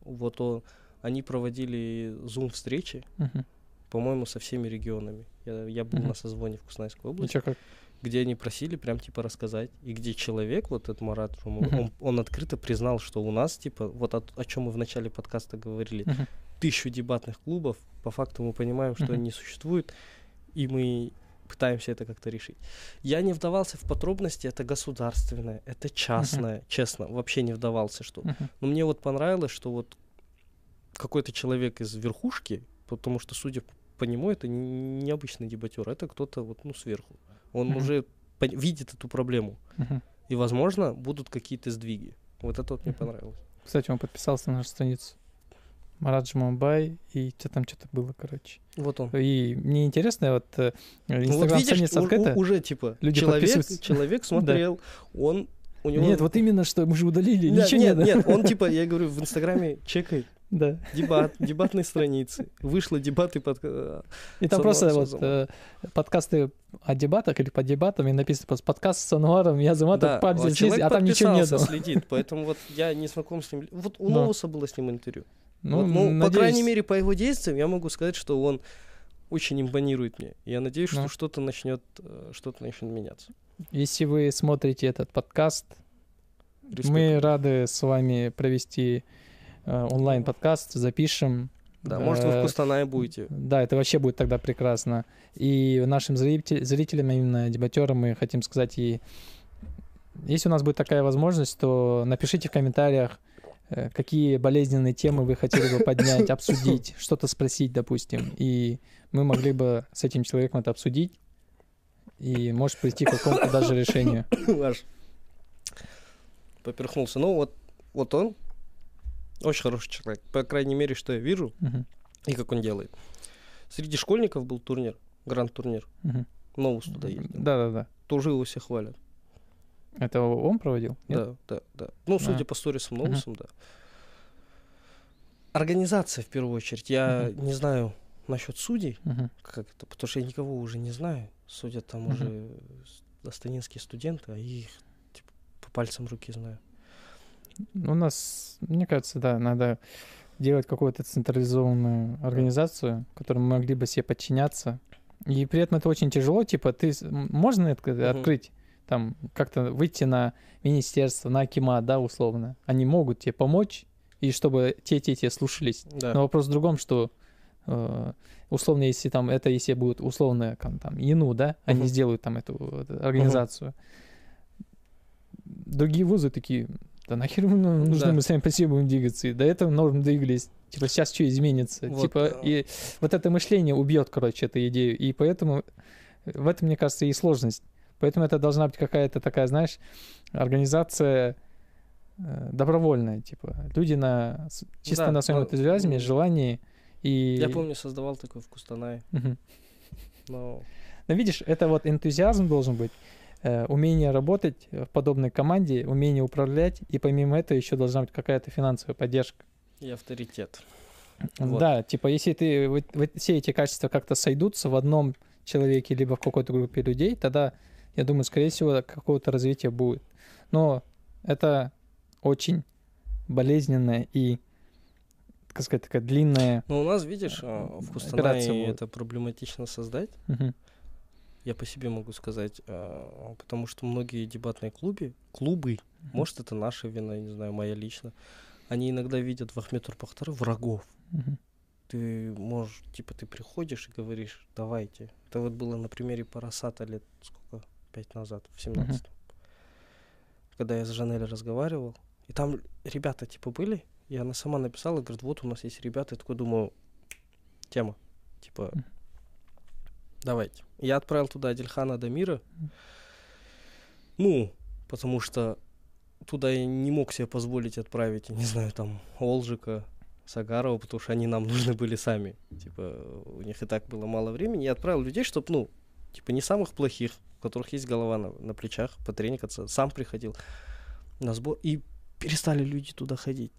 Вот он, они проводили зум-встречи, Мгм. по-моему, со всеми регионами. Я, я был Мгм. на созвоне в Кустанайской И области, как? где они просили прям, типа, рассказать. И где человек, вот этот Марат, Мгм. он, он открыто признал, что у нас, типа, вот о, о чем мы в начале подкаста говорили, Мгм. тысячу дебатных клубов, по факту мы понимаем, что Мгм. они существуют, и мы пытаемся это как-то решить. Я не вдавался в подробности, это государственное, это частное, честно, вообще не вдавался, что. Мгм. Но мне вот понравилось, что вот какой-то человек из верхушки, потому что, судя по нему, это не- необычный дебатер, это кто-то вот, ну, сверху. Он Мгм. уже видит эту проблему, Мгм. и, возможно, будут какие-то сдвиги. Вот это вот мне Мгм. понравилось. Кстати, он подписался на нашу страницу. Марат Жумабай, и что там что-то было, короче. Вот он. И мне интересно, вот э, Ну вот Инстаграм видишь, у- у- открыта. уже типа Люди человек, человек смотрел, он у него Нет, вот именно что мы же удалили, Нет, ничего нет, нет. нет, он типа, я говорю, в Инстаграме чекай Да. дебат, дебатные страницы. Вышло дебаты под... э, И там просто вот э, подкасты о дебатах или по дебатам, и написано просто подкаст с Ануаром, я Заматов, Да, вот здесь, человек а там ничего нету. следит, поэтому вот я не знаком с ним. Вот у Да. Новуса было с ним интервью. Ну, Вот, ну, по крайней мере, по его действиям я могу сказать, что он очень импонирует мне. Я надеюсь, что Ну. что-то начнет, э, что-то начнет меняться. Если вы смотрите этот подкаст, Респект. мы рады с вами провести э, онлайн-подкаст, запишем. Да, может, вы в Э, Кустанае будете. Да, это вообще будет тогда прекрасно. И нашим зритель- зрителям, именно дебатерам, мы хотим сказать, и если у нас будет такая возможность, то напишите в комментариях, э, какие болезненные темы вы хотели бы поднять, обсудить, что-то спросить, допустим. И мы могли бы с этим человеком это обсудить и, может, прийти к какому-то даже решению. Аж поперхнулся. Ну, вот, вот он очень хороший человек. По крайней мере, что я вижу Мгм, и как он делает. Среди школьников был турнир, гранд-турнир. мгм. Новус туда ездил. Да-да-да. Тоже его все хвалят. Это он проводил? Нет? Да, да, да. Ну, судя А. по сторисам Новусом, да. Организация, в первую очередь. Я Мгм. не знаю насчет судей, Мгм. как это, потому что я никого уже не знаю. Судят там Мгм. уже астанинские студенты, а их типа, по пальцам руки знаю. У нас, мне кажется, да, надо делать какую-то централизованную организацию, которой мы могли бы себе подчиняться. И при этом это очень тяжело, типа, ты можно это Мгм. открыть, там, как-то выйти на министерство, на Акимат, да, условно. Они могут тебе помочь, и чтобы те, те, те слушались. Да. Но вопрос в другом, что э, условно, если там это, если будет условно там, там ИНУ, да, они сделают там эту вот организацию. Другие вузы такие, да нахер мы нам нужно, Да. мы сами по себе будем двигаться. И до этого норм двигались. Типа сейчас что изменится? Вот, Типа и вот это мышление убьет, короче, эту идею. И поэтому в этом, мне кажется, и сложность. Поэтому это должна быть какая-то такая, знаешь, организация э, добровольная, типа люди на чисто Да, на своем ну, энтузиазме, м. желании и Я помню, создавал такой в Кустанае, но Но видишь, это вот энтузиазм должен быть, э, умение работать в подобной команде, умение управлять, и помимо этого еще должна быть какая-то финансовая поддержка. и авторитет. Вот. Да, типа если ты вот, вот все эти качества как-то сойдутся в одном человеке либо в какой-то группе людей, тогда, я думаю, скорее всего, какого-то развития будет. Но это очень болезненная и, как сказать, такая длинная... Но у нас, видишь, а, в Операция Кустанае это проблематично создать. Мгм. Я по себе могу сказать, а, потому что многие дебатные клубы, клубы, может, это наша вина, не знаю, моя лично, они иногда видят в Ахмед Турпахтара врагов. Мгм. Ты можешь, типа, ты приходишь и говоришь, давайте. Это вот было на примере Парасата лет сколько? Пять назад, в семнадцатом. Когда я с Жанель разговаривал, и там ребята, типа, были, и она сама написала, говорит, вот у нас есть ребята, я такой думаю, тема, типа, Мгм. давайте. Я отправил туда Адильхана Дамира, Мгм. ну, потому что туда я не мог себе позволить отправить, не знаю, там, Олжика, Сагарова, потому что они нам нужны были сами. Типа, у них и так было мало времени. Я отправил людей, чтобы, ну, типа, не самых плохих, у которых есть голова на, на плечах, потренькаться. Сам приходил на сбор. И перестали люди туда ходить.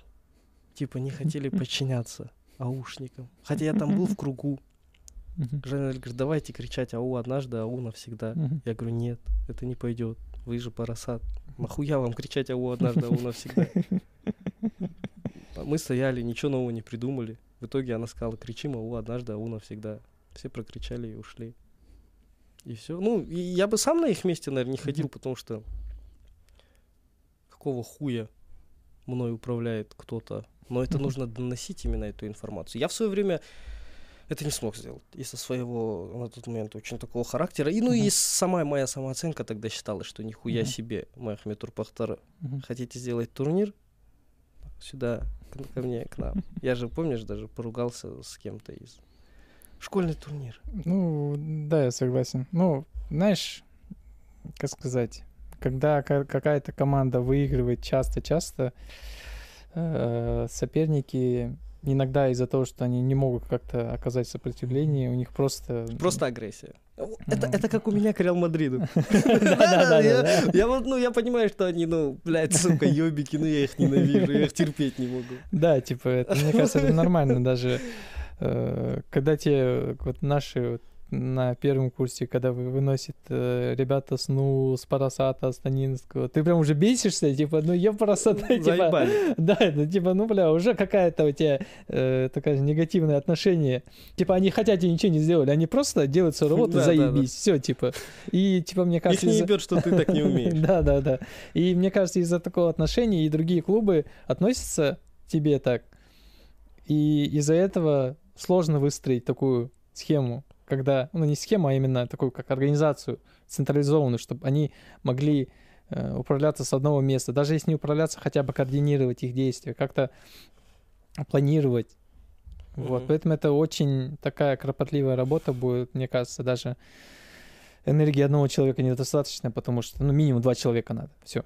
Типа, не хотели подчиняться аушникам. Хотя я там был в кругу. Жанна говорит, давайте кричать ау однажды, ау навсегда. Я говорю, нет, это не пойдет. Вы же парасат. Нахуя вам кричать ау однажды, ау навсегда? мы стояли, ничего нового не придумали. В итоге она сказала, кричим ау однажды, ау навсегда. Все прокричали и ушли. И все. Ну, и я бы сам на их месте, наверное, не ходил, потому что какого хуя мной управляет кто-то. Но это нужно доносить именно эту информацию. Я в свое время это не смог сделать из-за своего на тот момент очень такого характера. И ну и сама моя самооценка тогда считала, что нихуя Мгм. себе, Махмед Турпахтар, Мгм. хотите сделать турнир? Сюда, ко мне, к нам. Я же, помнишь, даже поругался с кем-то из... Школьный турнир. Ну, да, я согласен. Ну, знаешь, как сказать, когда ка- какая-то команда выигрывает часто-часто, э, соперники иногда из-за того, что они не могут как-то оказать сопротивление, у них просто... Просто агрессия. Это, это как у меня к Реал Мадриду. Я вот, ну, я понимаю, что они, ну, блядь, сука, ёбики, ну, я их ненавижу, я их терпеть не могу. Да, типа, это, мне кажется, это нормально даже. Э, Когда те вот наши вот на первом курсе, когда вы выносит э, ребята с ну, с Парасата, с Танинского, ты прям уже бесишься, типа, ну я Парасата, типа, Заебали. да, это типа, ну бля, уже какая-то у тебя э, такая негативное отношение. Типа, они хотя тебе ничего не сделали, они просто делают свою работу, Да, да, заебись, все, типа. И типа, мне Их кажется, не из-за- ебет, что ты так не умеешь. да, да, да. И мне кажется, из-за такого отношения и другие клубы относятся к тебе так. И из-за этого сложно выстроить такую схему, когда, ну не схему, а именно такую как организацию централизованную, чтобы они могли э, управляться с одного места. Даже если не управляться, хотя бы координировать их действия, как-то планировать. Вот, Мгм. поэтому это очень такая кропотливая работа будет, мне кажется, даже энергии одного человека недостаточно, потому что, ну, минимум два человека надо, все.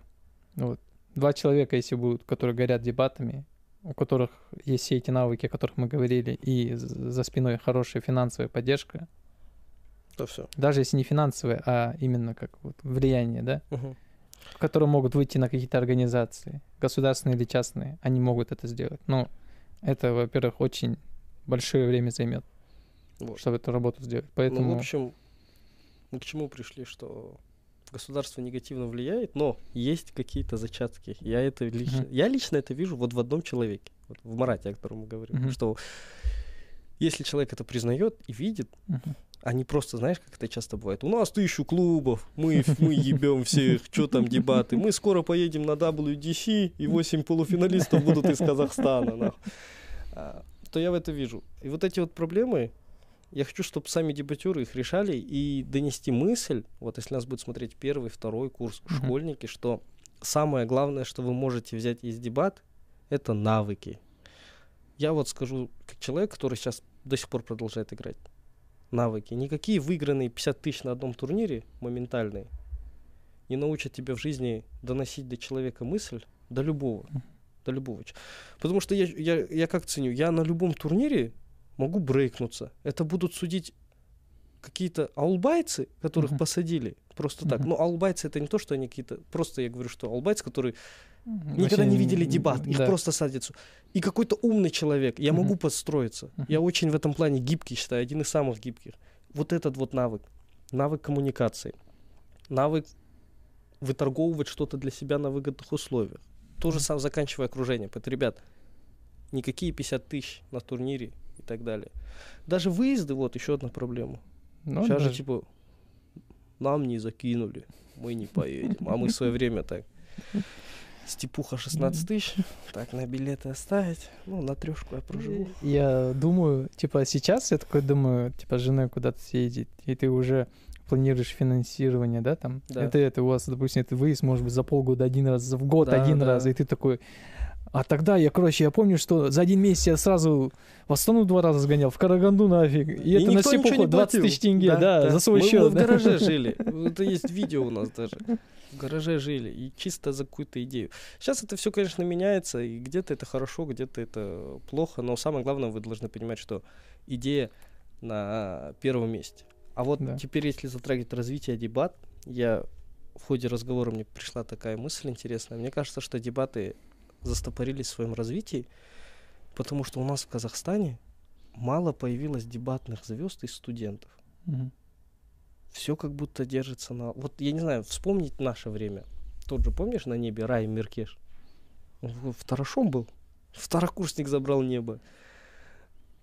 Вот. Два человека, если будут, которые горят дебатами, у которых есть все эти навыки, о которых мы говорили, и за спиной хорошая финансовая поддержка, То все. даже если не финансовая, а именно как вот влияние, да, которые могут выйти на какие-то организации, государственные или частные, они могут это сделать. Но это, во-первых, очень большое время займет, Вот. чтобы эту работу сделать. Ну, Поэтому в общем, мы к чему пришли, что государство негативно влияет, но есть какие-то зачатки. Я это лично, Мгм. я лично это вижу вот в одном человеке, вот в Марате, о котором мы говорим, Мгм. что если человек это признает и видит, Мгм. а не просто, знаешь, как это часто бывает. У нас тысячу клубов, мы, мы ебем всех, что там дебаты. Мы скоро поедем на WDC, и 8 полуфиналистов будут из Казахстана. нахуй». А, То я в это вижу. И вот эти вот проблемы, я хочу, чтобы сами дебатеры их решали и донести мысль, вот если нас будет смотреть первый, второй курс, Мгм. школьники, что самое главное, что вы можете взять из дебат, это навыки. Я вот скажу, как человек, который сейчас до сих пор продолжает играть, навыки. Никакие выигранные 50 тысяч на одном турнире, моментальные, не научат тебя в жизни доносить до человека мысль, до любого. До любого. Потому что я, я, я как ценю, я на любом турнире могу брейкнуться. Это будут судить какие-то аулбайцы, которых Мгм. посадили просто так. Мгм. Но аулбайцы это не то, что они какие-то... Просто я говорю, что аулбайцы, которые Вообще никогда не видели дебат, их да. просто садят. су- И какой-то умный человек, я Мгм. могу подстроиться. Я Мгм. очень в этом плане гибкий, считаю, один из самых гибких. Вот этот вот навык, навык коммуникации, навык выторговывать что-то для себя на выгодных условиях. Тоже Мгм. сам заканчивая окружение. Поэтому, ребят, никакие 50 тысяч на турнире так далее. Даже выезды, вот еще одна проблема. Ну, Сейчас же да. типа нам не закинули, мы не поедем. А мы в свое время так. Степуха 16 тысяч, так, на билеты оставить. Ну, на трешку я проживу. Я думаю, типа, сейчас я такой думаю, типа, с женой куда-то съездить, и ты уже планируешь финансирование, да, там? Да. Это, это у вас, допустим, это выезд, может быть, за полгода один раз, в год Да, один да. раз, и ты такой... А тогда я, короче, я помню, что за один месяц я сразу в Астану два раза сгонял, в Караганду нафиг. И, это на Степуху не 20 платил. тысяч тенге, да, за свой мы, счет. Мы в да. гараже жили. Это есть видео у нас даже. В гараже жили. И чисто за какую-то идею. Сейчас это все, конечно, меняется. И где-то это хорошо, где-то это плохо. Но самое главное, вы должны понимать, что идея на первом месте. А вот Да. теперь, если затрагивать развитие дебат, я в ходе разговора мне пришла такая мысль интересная. Мне кажется, что дебаты застопорились в своем развитии, потому что у нас в Казахстане мало появилось дебатных звезд из студентов. Мгм. Все как будто держится на... Вот я не знаю, вспомнить наше время. Тот же, помнишь, на небе Рай Миркеш? Он в- в Тарашом был. Второкурсник забрал небо.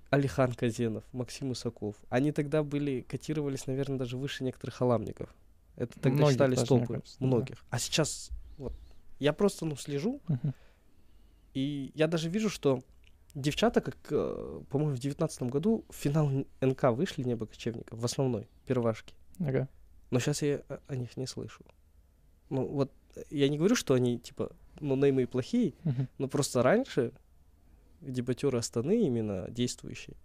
Алихан Казенов, Максим Усаков. Они тогда были, котировались, наверное, даже выше некоторых аламников. Это тогда Многих считались топы. кажется, да. многих. А сейчас вот я просто ну слежу, Мгм. И я даже вижу, что девчата, как, э, по-моему, в девятнадцатом году в финал НК вышли Небо Кочевников в основной, первашке. Ага. Но сейчас я о- них не слышу. Ну вот э, я не говорю, что они типа ну неймы и плохие, Мгм. но просто раньше дебатеры Астаны, именно действующие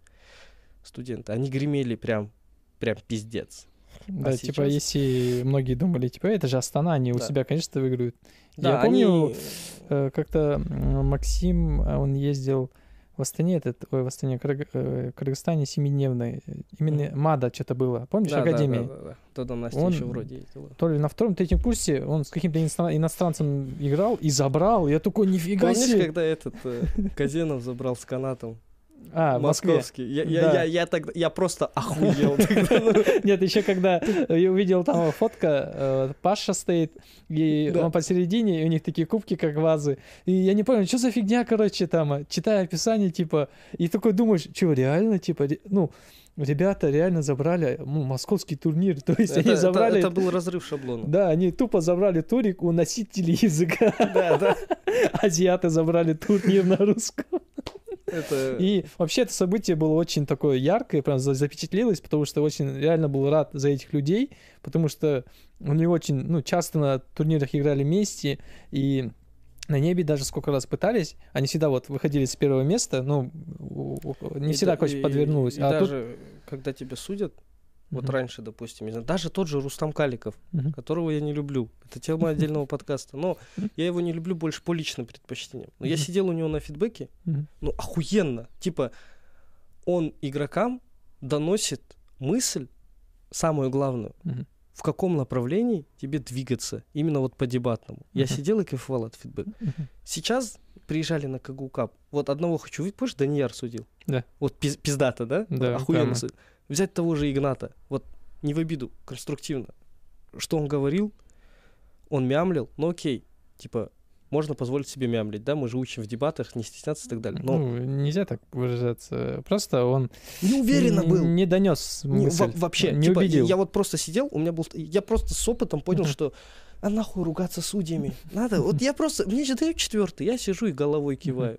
студенты, они гремели прям, прям пиздец. Да, А типа, сейчас- если многие думали, типа, «Э, это же Астана, они у Да. себя, конечно, выиграют. Да, Я помню, они- э, как-то Максим, э, он ездил в Астане, этот, ой, в Астане, Кырг- э, Кыргызстане семидневный, именно Мгм. МАДА что-то было, помнишь, Да, да, Академии? Да, да, да. Тогда Настя Он- еще вроде ездила. То ли на втором, третьем курсе он с каким-то иностран- иностранцем играл и забрал. Я такой, нифига Помнишь, себе. когда этот э, Казенов забрал с канатом? А. Московский. Я, я, Да. я, я тогда, я просто охуел. Нет, еще когда я увидел там фотка, э, Паша стоит, и он посередине, и у них такие кубки, как вазы. И я не понял, что за фигня, короче, там, читая описание, типа, и такой думаешь, что, реально, типа, ну, ребята реально забрали ну, московский турнир, то есть Это, они это- забрали... это был разрыв шаблона. Да, они тупо забрали турик у носителей языка. Да, да. Азиаты забрали турнир на русском. Это... И вообще это событие было очень такое яркое, прям за- запечатлелось, потому что очень реально был рад за этих людей, потому что они очень, ну, часто на турнирах играли вместе, и на небе даже сколько раз пытались, они всегда вот выходили с первого места, ну, у- у- не И всегда, да- короче, и- подвернулось. И а тут... даже когда тебя судят, вот Мгм. раньше, допустим, не знаю, даже тот же Рустам Каликов, Мгм. которого я не люблю. Это тема отдельного подкаста. Но я его не люблю больше по личным предпочтениям. Но я сидел у него на фидбэке, ну, охуенно. Типа, он игрокам доносит мысль, самую главную, в каком направлении тебе двигаться, именно вот по дебатному. Я сидел и кайфовал от фидбэка. Сейчас приезжали на КГУ Кап. Вот одного хочу увидеть, помнишь, Данияр судил? Да. Вот пиз- пиздата, да? Да, Охуенно. судил. Взять того же Игната, вот не в обиду, конструктивно. Что он говорил, он мямлил, ну окей, типа, можно позволить себе мямлить, да, мы же учим в дебатах, не стесняться и так далее. Но Ну, нельзя так выражаться. Просто он неуверенно был. не донес Не, мысль. вообще, не типа, убедил. я вот просто сидел, у меня был, я просто с опытом понял, что а нахуй ругаться судьями, надо, вот я просто, мне же дают четвертый, я сижу и головой киваю.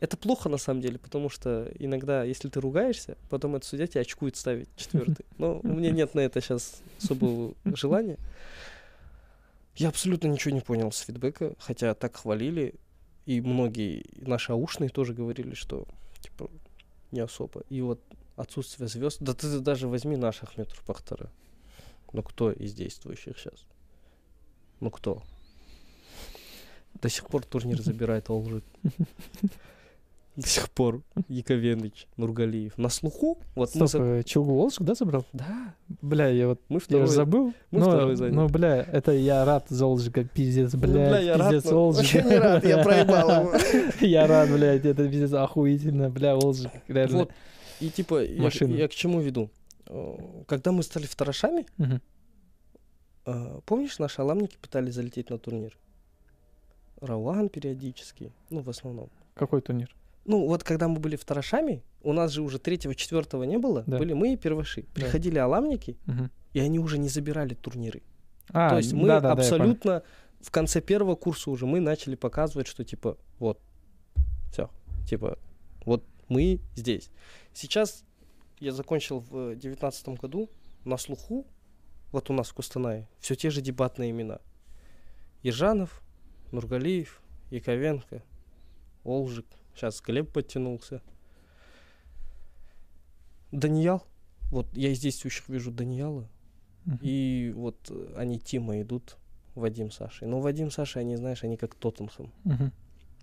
Это плохо на самом деле, потому что иногда, если ты ругаешься, потом этот судья тебя очкует ставить четвертый. Но у меня нет на это сейчас особого желания. Я абсолютно ничего не понял с фидбэка, хотя так хвалили, и многие наши аушные тоже говорили, что типа не особо. И вот отсутствие звезд. Да ты даже возьми наших Метрупахтара. Ну кто из действующих сейчас? Ну кто? До сих пор турнир забирает Олжик. До сих пор Яковенич, Нургалиев. На слуху? Вот мы... Стоп, за- э, Чулгу Волжик, да, забрал? Да, Бля, я вот мы Я второй. уже забыл. мы но, второй заняли. но, бля, это я рад за Олжика, пиздец, Ну, блядь, бля, я рад, пиздец, но Олжик. вообще не рад, я проебал его. Я рад, блядь, это пиздец охуительно, бля, Олжик, реально. Вот. И типа, я, я к чему веду? Э, Когда мы стали второшами, Мгм. э, помнишь, наши аламники пытались залететь на турнир? Рауан периодически, ну, в основном. Какой турнир? Ну, вот когда мы были второшами, у нас же уже третьего, четвертого не было, Да. были мы и первоши. Да. Приходили аламники, Мгм. и они уже не забирали турниры. А, То есть мы я понял. абсолютно в конце первого курса уже мы начали показывать, что типа вот, все, типа вот мы здесь. Сейчас я закончил в девятнадцатом году на слуху, вот у нас в Кустанае, все те же дебатные имена. Ержанов, Нургалиев, Яковенко, Олжик, сейчас Глеб подтянулся. Даниял, вот я из действующих вижу Данияла, Мгм. и вот э, они Тима идут, Вадим Саша. Но Вадим Саша, они, знаешь, они как Тоттенхэм. Мгм.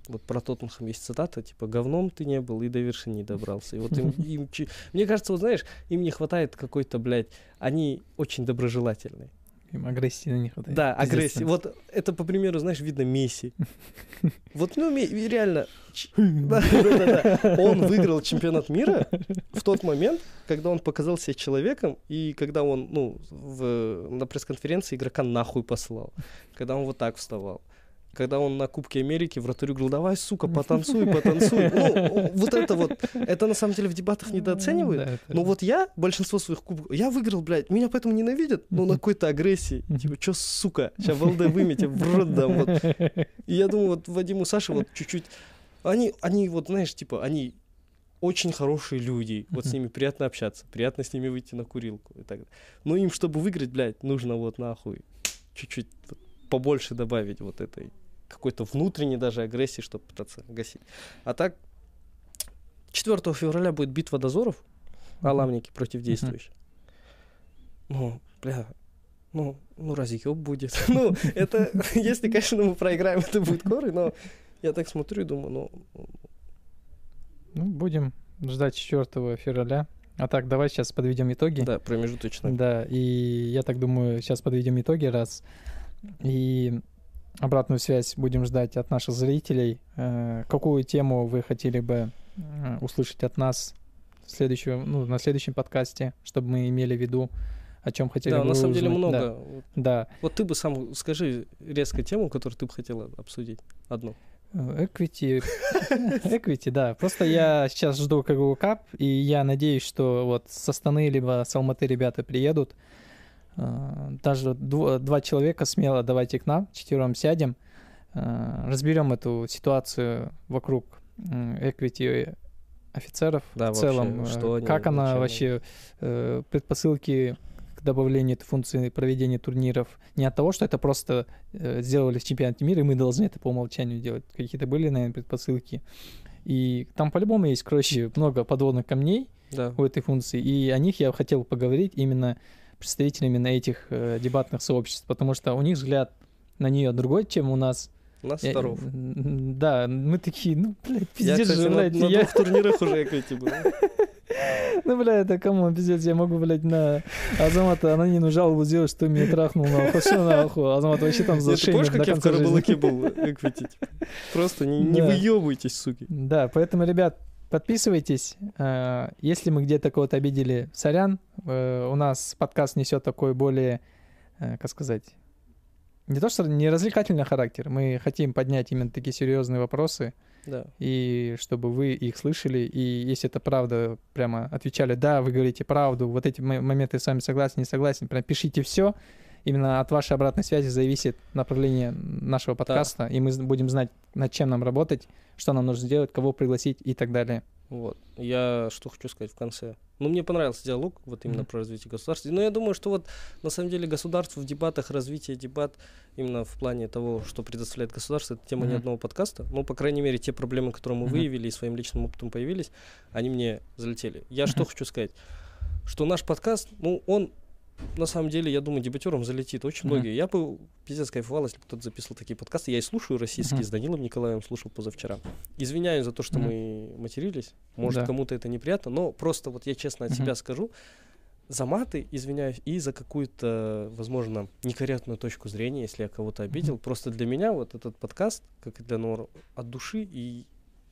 Вот про Тоттенхэм есть цитата, типа, говном ты не был и до вершины не добрался. И вот им, им мне кажется, вот знаешь, им не хватает какой-то, блядь, они очень доброжелательные. Им агрессии не хватает. Да, да. Вот это, по примеру, знаешь, видно Месси. Вот, ну, реально, он выиграл чемпионат мира в тот момент, когда он показал себя человеком, и когда он, ну, на пресс-конференции игрока нахуй послал, когда он вот так вставал. Когда он на Кубке Америки вратарю говорил, давай, сука, потанцуй, потанцуй. Ну, вот это вот, это на самом деле в дебатах недооценивают. Но вот я большинство своих кубков, я выиграл, блядь, меня поэтому ненавидят, но на какой-то агрессии. Типа, чё, сука, сейчас в ЛД выметь, в рот дам. Вот. И я думаю, вот Вадиму Саше вот чуть-чуть, они, они вот, знаешь, типа, они очень хорошие люди, вот с ними приятно общаться, приятно с ними выйти на курилку и так далее. Но им, чтобы выиграть, блядь, нужно вот нахуй чуть-чуть побольше добавить вот этой какой-то внутренней даже агрессии, чтобы пытаться гасить. А так, 4 февраля будет битва дозоров, Аламники против действующих. Ну, бля, ну, ну разъеб будет. ну, это, если, конечно, мы проиграем, это будет коры, но я так смотрю и думаю, ну, Ну, будем ждать 4 февраля. А так, давай сейчас подведем итоги. да, промежуточно. Да, и я так думаю, сейчас подведем итоги раз. И обратную связь будем ждать от наших зрителей. Э, Какую тему вы хотели бы э, услышать от нас в следующем, ну, на следующем подкасте, чтобы мы имели в виду, о чем хотели Да, бы на самом деле узнать. много. Да, Вот, Да. вот ты бы сам скажи резко тему, которую ты бы хотела обсудить. Одну. Э, Equity. Equity, да. Просто я сейчас жду КГУ Кап, и я надеюсь, что вот с Астаны либо с Алматы ребята приедут. Э, Даже дво- два человека смело давайте к нам, четвером сядем, э, разберем эту ситуацию вокруг м, Equity офицеров Да, в целом. вообще, э, что они, как она вообще, э, предпосылки к добавлению этой функции проведения турниров. Не от того, что это просто э, сделали в чемпионате мира, и мы должны это по умолчанию делать. Какие-то были, наверное, предпосылки. И там по-любому есть, короче, много подводных камней Да. у этой функции, и о них я хотел поговорить именно представителями на этих э, дебатных сообществ, потому что у них взгляд на нее другой, чем у нас. У нас Я- второв. м, Да, мы такие, ну, блядь, Я, пиздец кстати, же, на, блядь, на я- двух турнирах уже эти был. Ну, бля, это кому, пиздец, я могу, блядь, на Азамата анонимную жалобу сделать, что меня трахнул, нахуй, все нахуй, Азамат вообще там за Ты помнишь, до как я в. Карабалаке был? Эквити? Просто не, не выебывайтесь, суки. Да, поэтому, ребят, подписывайтесь. Э, Если мы где-то кого-то обидели, сорян. Э, У нас подкаст несет такой более, э, как сказать, не то что не развлекательный характер. Мы хотим поднять именно такие серьезные вопросы, Да. и чтобы вы их слышали, и если это правда, прямо отвечали, да, вы говорите правду, вот эти мо- моменты с вами согласен, не согласен, прям пишите все. Именно от вашей обратной связи зависит направление нашего подкаста, и мы будем знать, над чем нам работать, что нам нужно сделать, кого пригласить и так далее. Вот. Я что хочу сказать в конце. Ну, мне понравился диалог, вот именно Мгм. про развитие государства. Но я думаю, что вот на самом деле государство в дебатах, развитие дебат, именно в плане того, что предоставляет государство, это тема не Мгм. одного подкаста. Ну, по крайней мере, те проблемы, которые мы Мгм. выявили и своим личным опытом появились, они мне залетели. Я что Мгм. хочу сказать? Что наш подкаст, ну, он на самом деле, я думаю, дебатерам залетит очень Мгм. многие. Я бы пиздец кайфовал, если бы кто-то записывал такие подкасты. Я и слушаю российские, Мгм. с Данилом Николаевым слушал позавчера. Извиняюсь за то, что Мгм. мы матерились. Может, Да. кому-то это неприятно, но просто вот я честно от Мгм. себя скажу. За маты, извиняюсь, и за какую-то, возможно, некорректную точку зрения, если я кого-то обидел. Просто для меня вот этот подкаст, как и для Нора, от души, и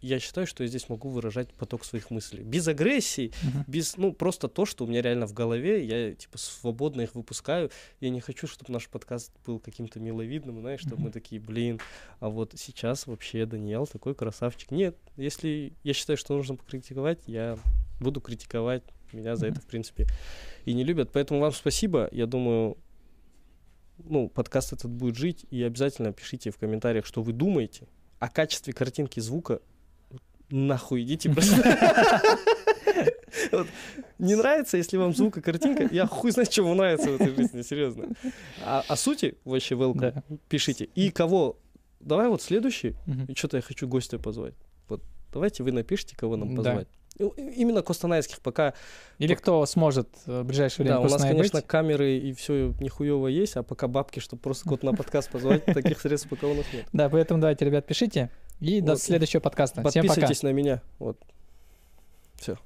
я считаю, что я здесь могу выражать поток своих мыслей. Без агрессии, Мгм. без, ну, просто то, что у меня реально в голове, я, типа, свободно их выпускаю. Я не хочу, чтобы наш подкаст был каким-то миловидным, знаешь, чтобы мы Мгм. такие, блин, а вот сейчас вообще Даниэл такой красавчик. Нет, если я считаю, что нужно покритиковать, я буду критиковать. Меня за это, в принципе, и не любят. Поэтому вам спасибо. Я думаю, ну, подкаст этот будет жить, и обязательно пишите в комментариях, что вы думаете о качестве картинки звука. Нахуй идите просто. Вот. Не нравится, если вам звук и картинка, я хуй знает, что вам нравится в этой жизни, серьезно. А, о сути вообще welcome, Да. пишите. И кого... Давай вот следующий, и что-то я хочу гостя позвать. Вот давайте вы напишите, кого нам Да. позвать. И- Именно костанайских, пока... Или кто сможет в ближайшее время Да, у нас, конечно, быть. камеры и все нихуево есть, а пока бабки, чтобы просто кого-то на подкаст позвать, таких средств пока у нас нет. Да, поэтому давайте, ребят, пишите. И до Вот. следующего подкаста. Подписывайтесь на меня. Вот. Все.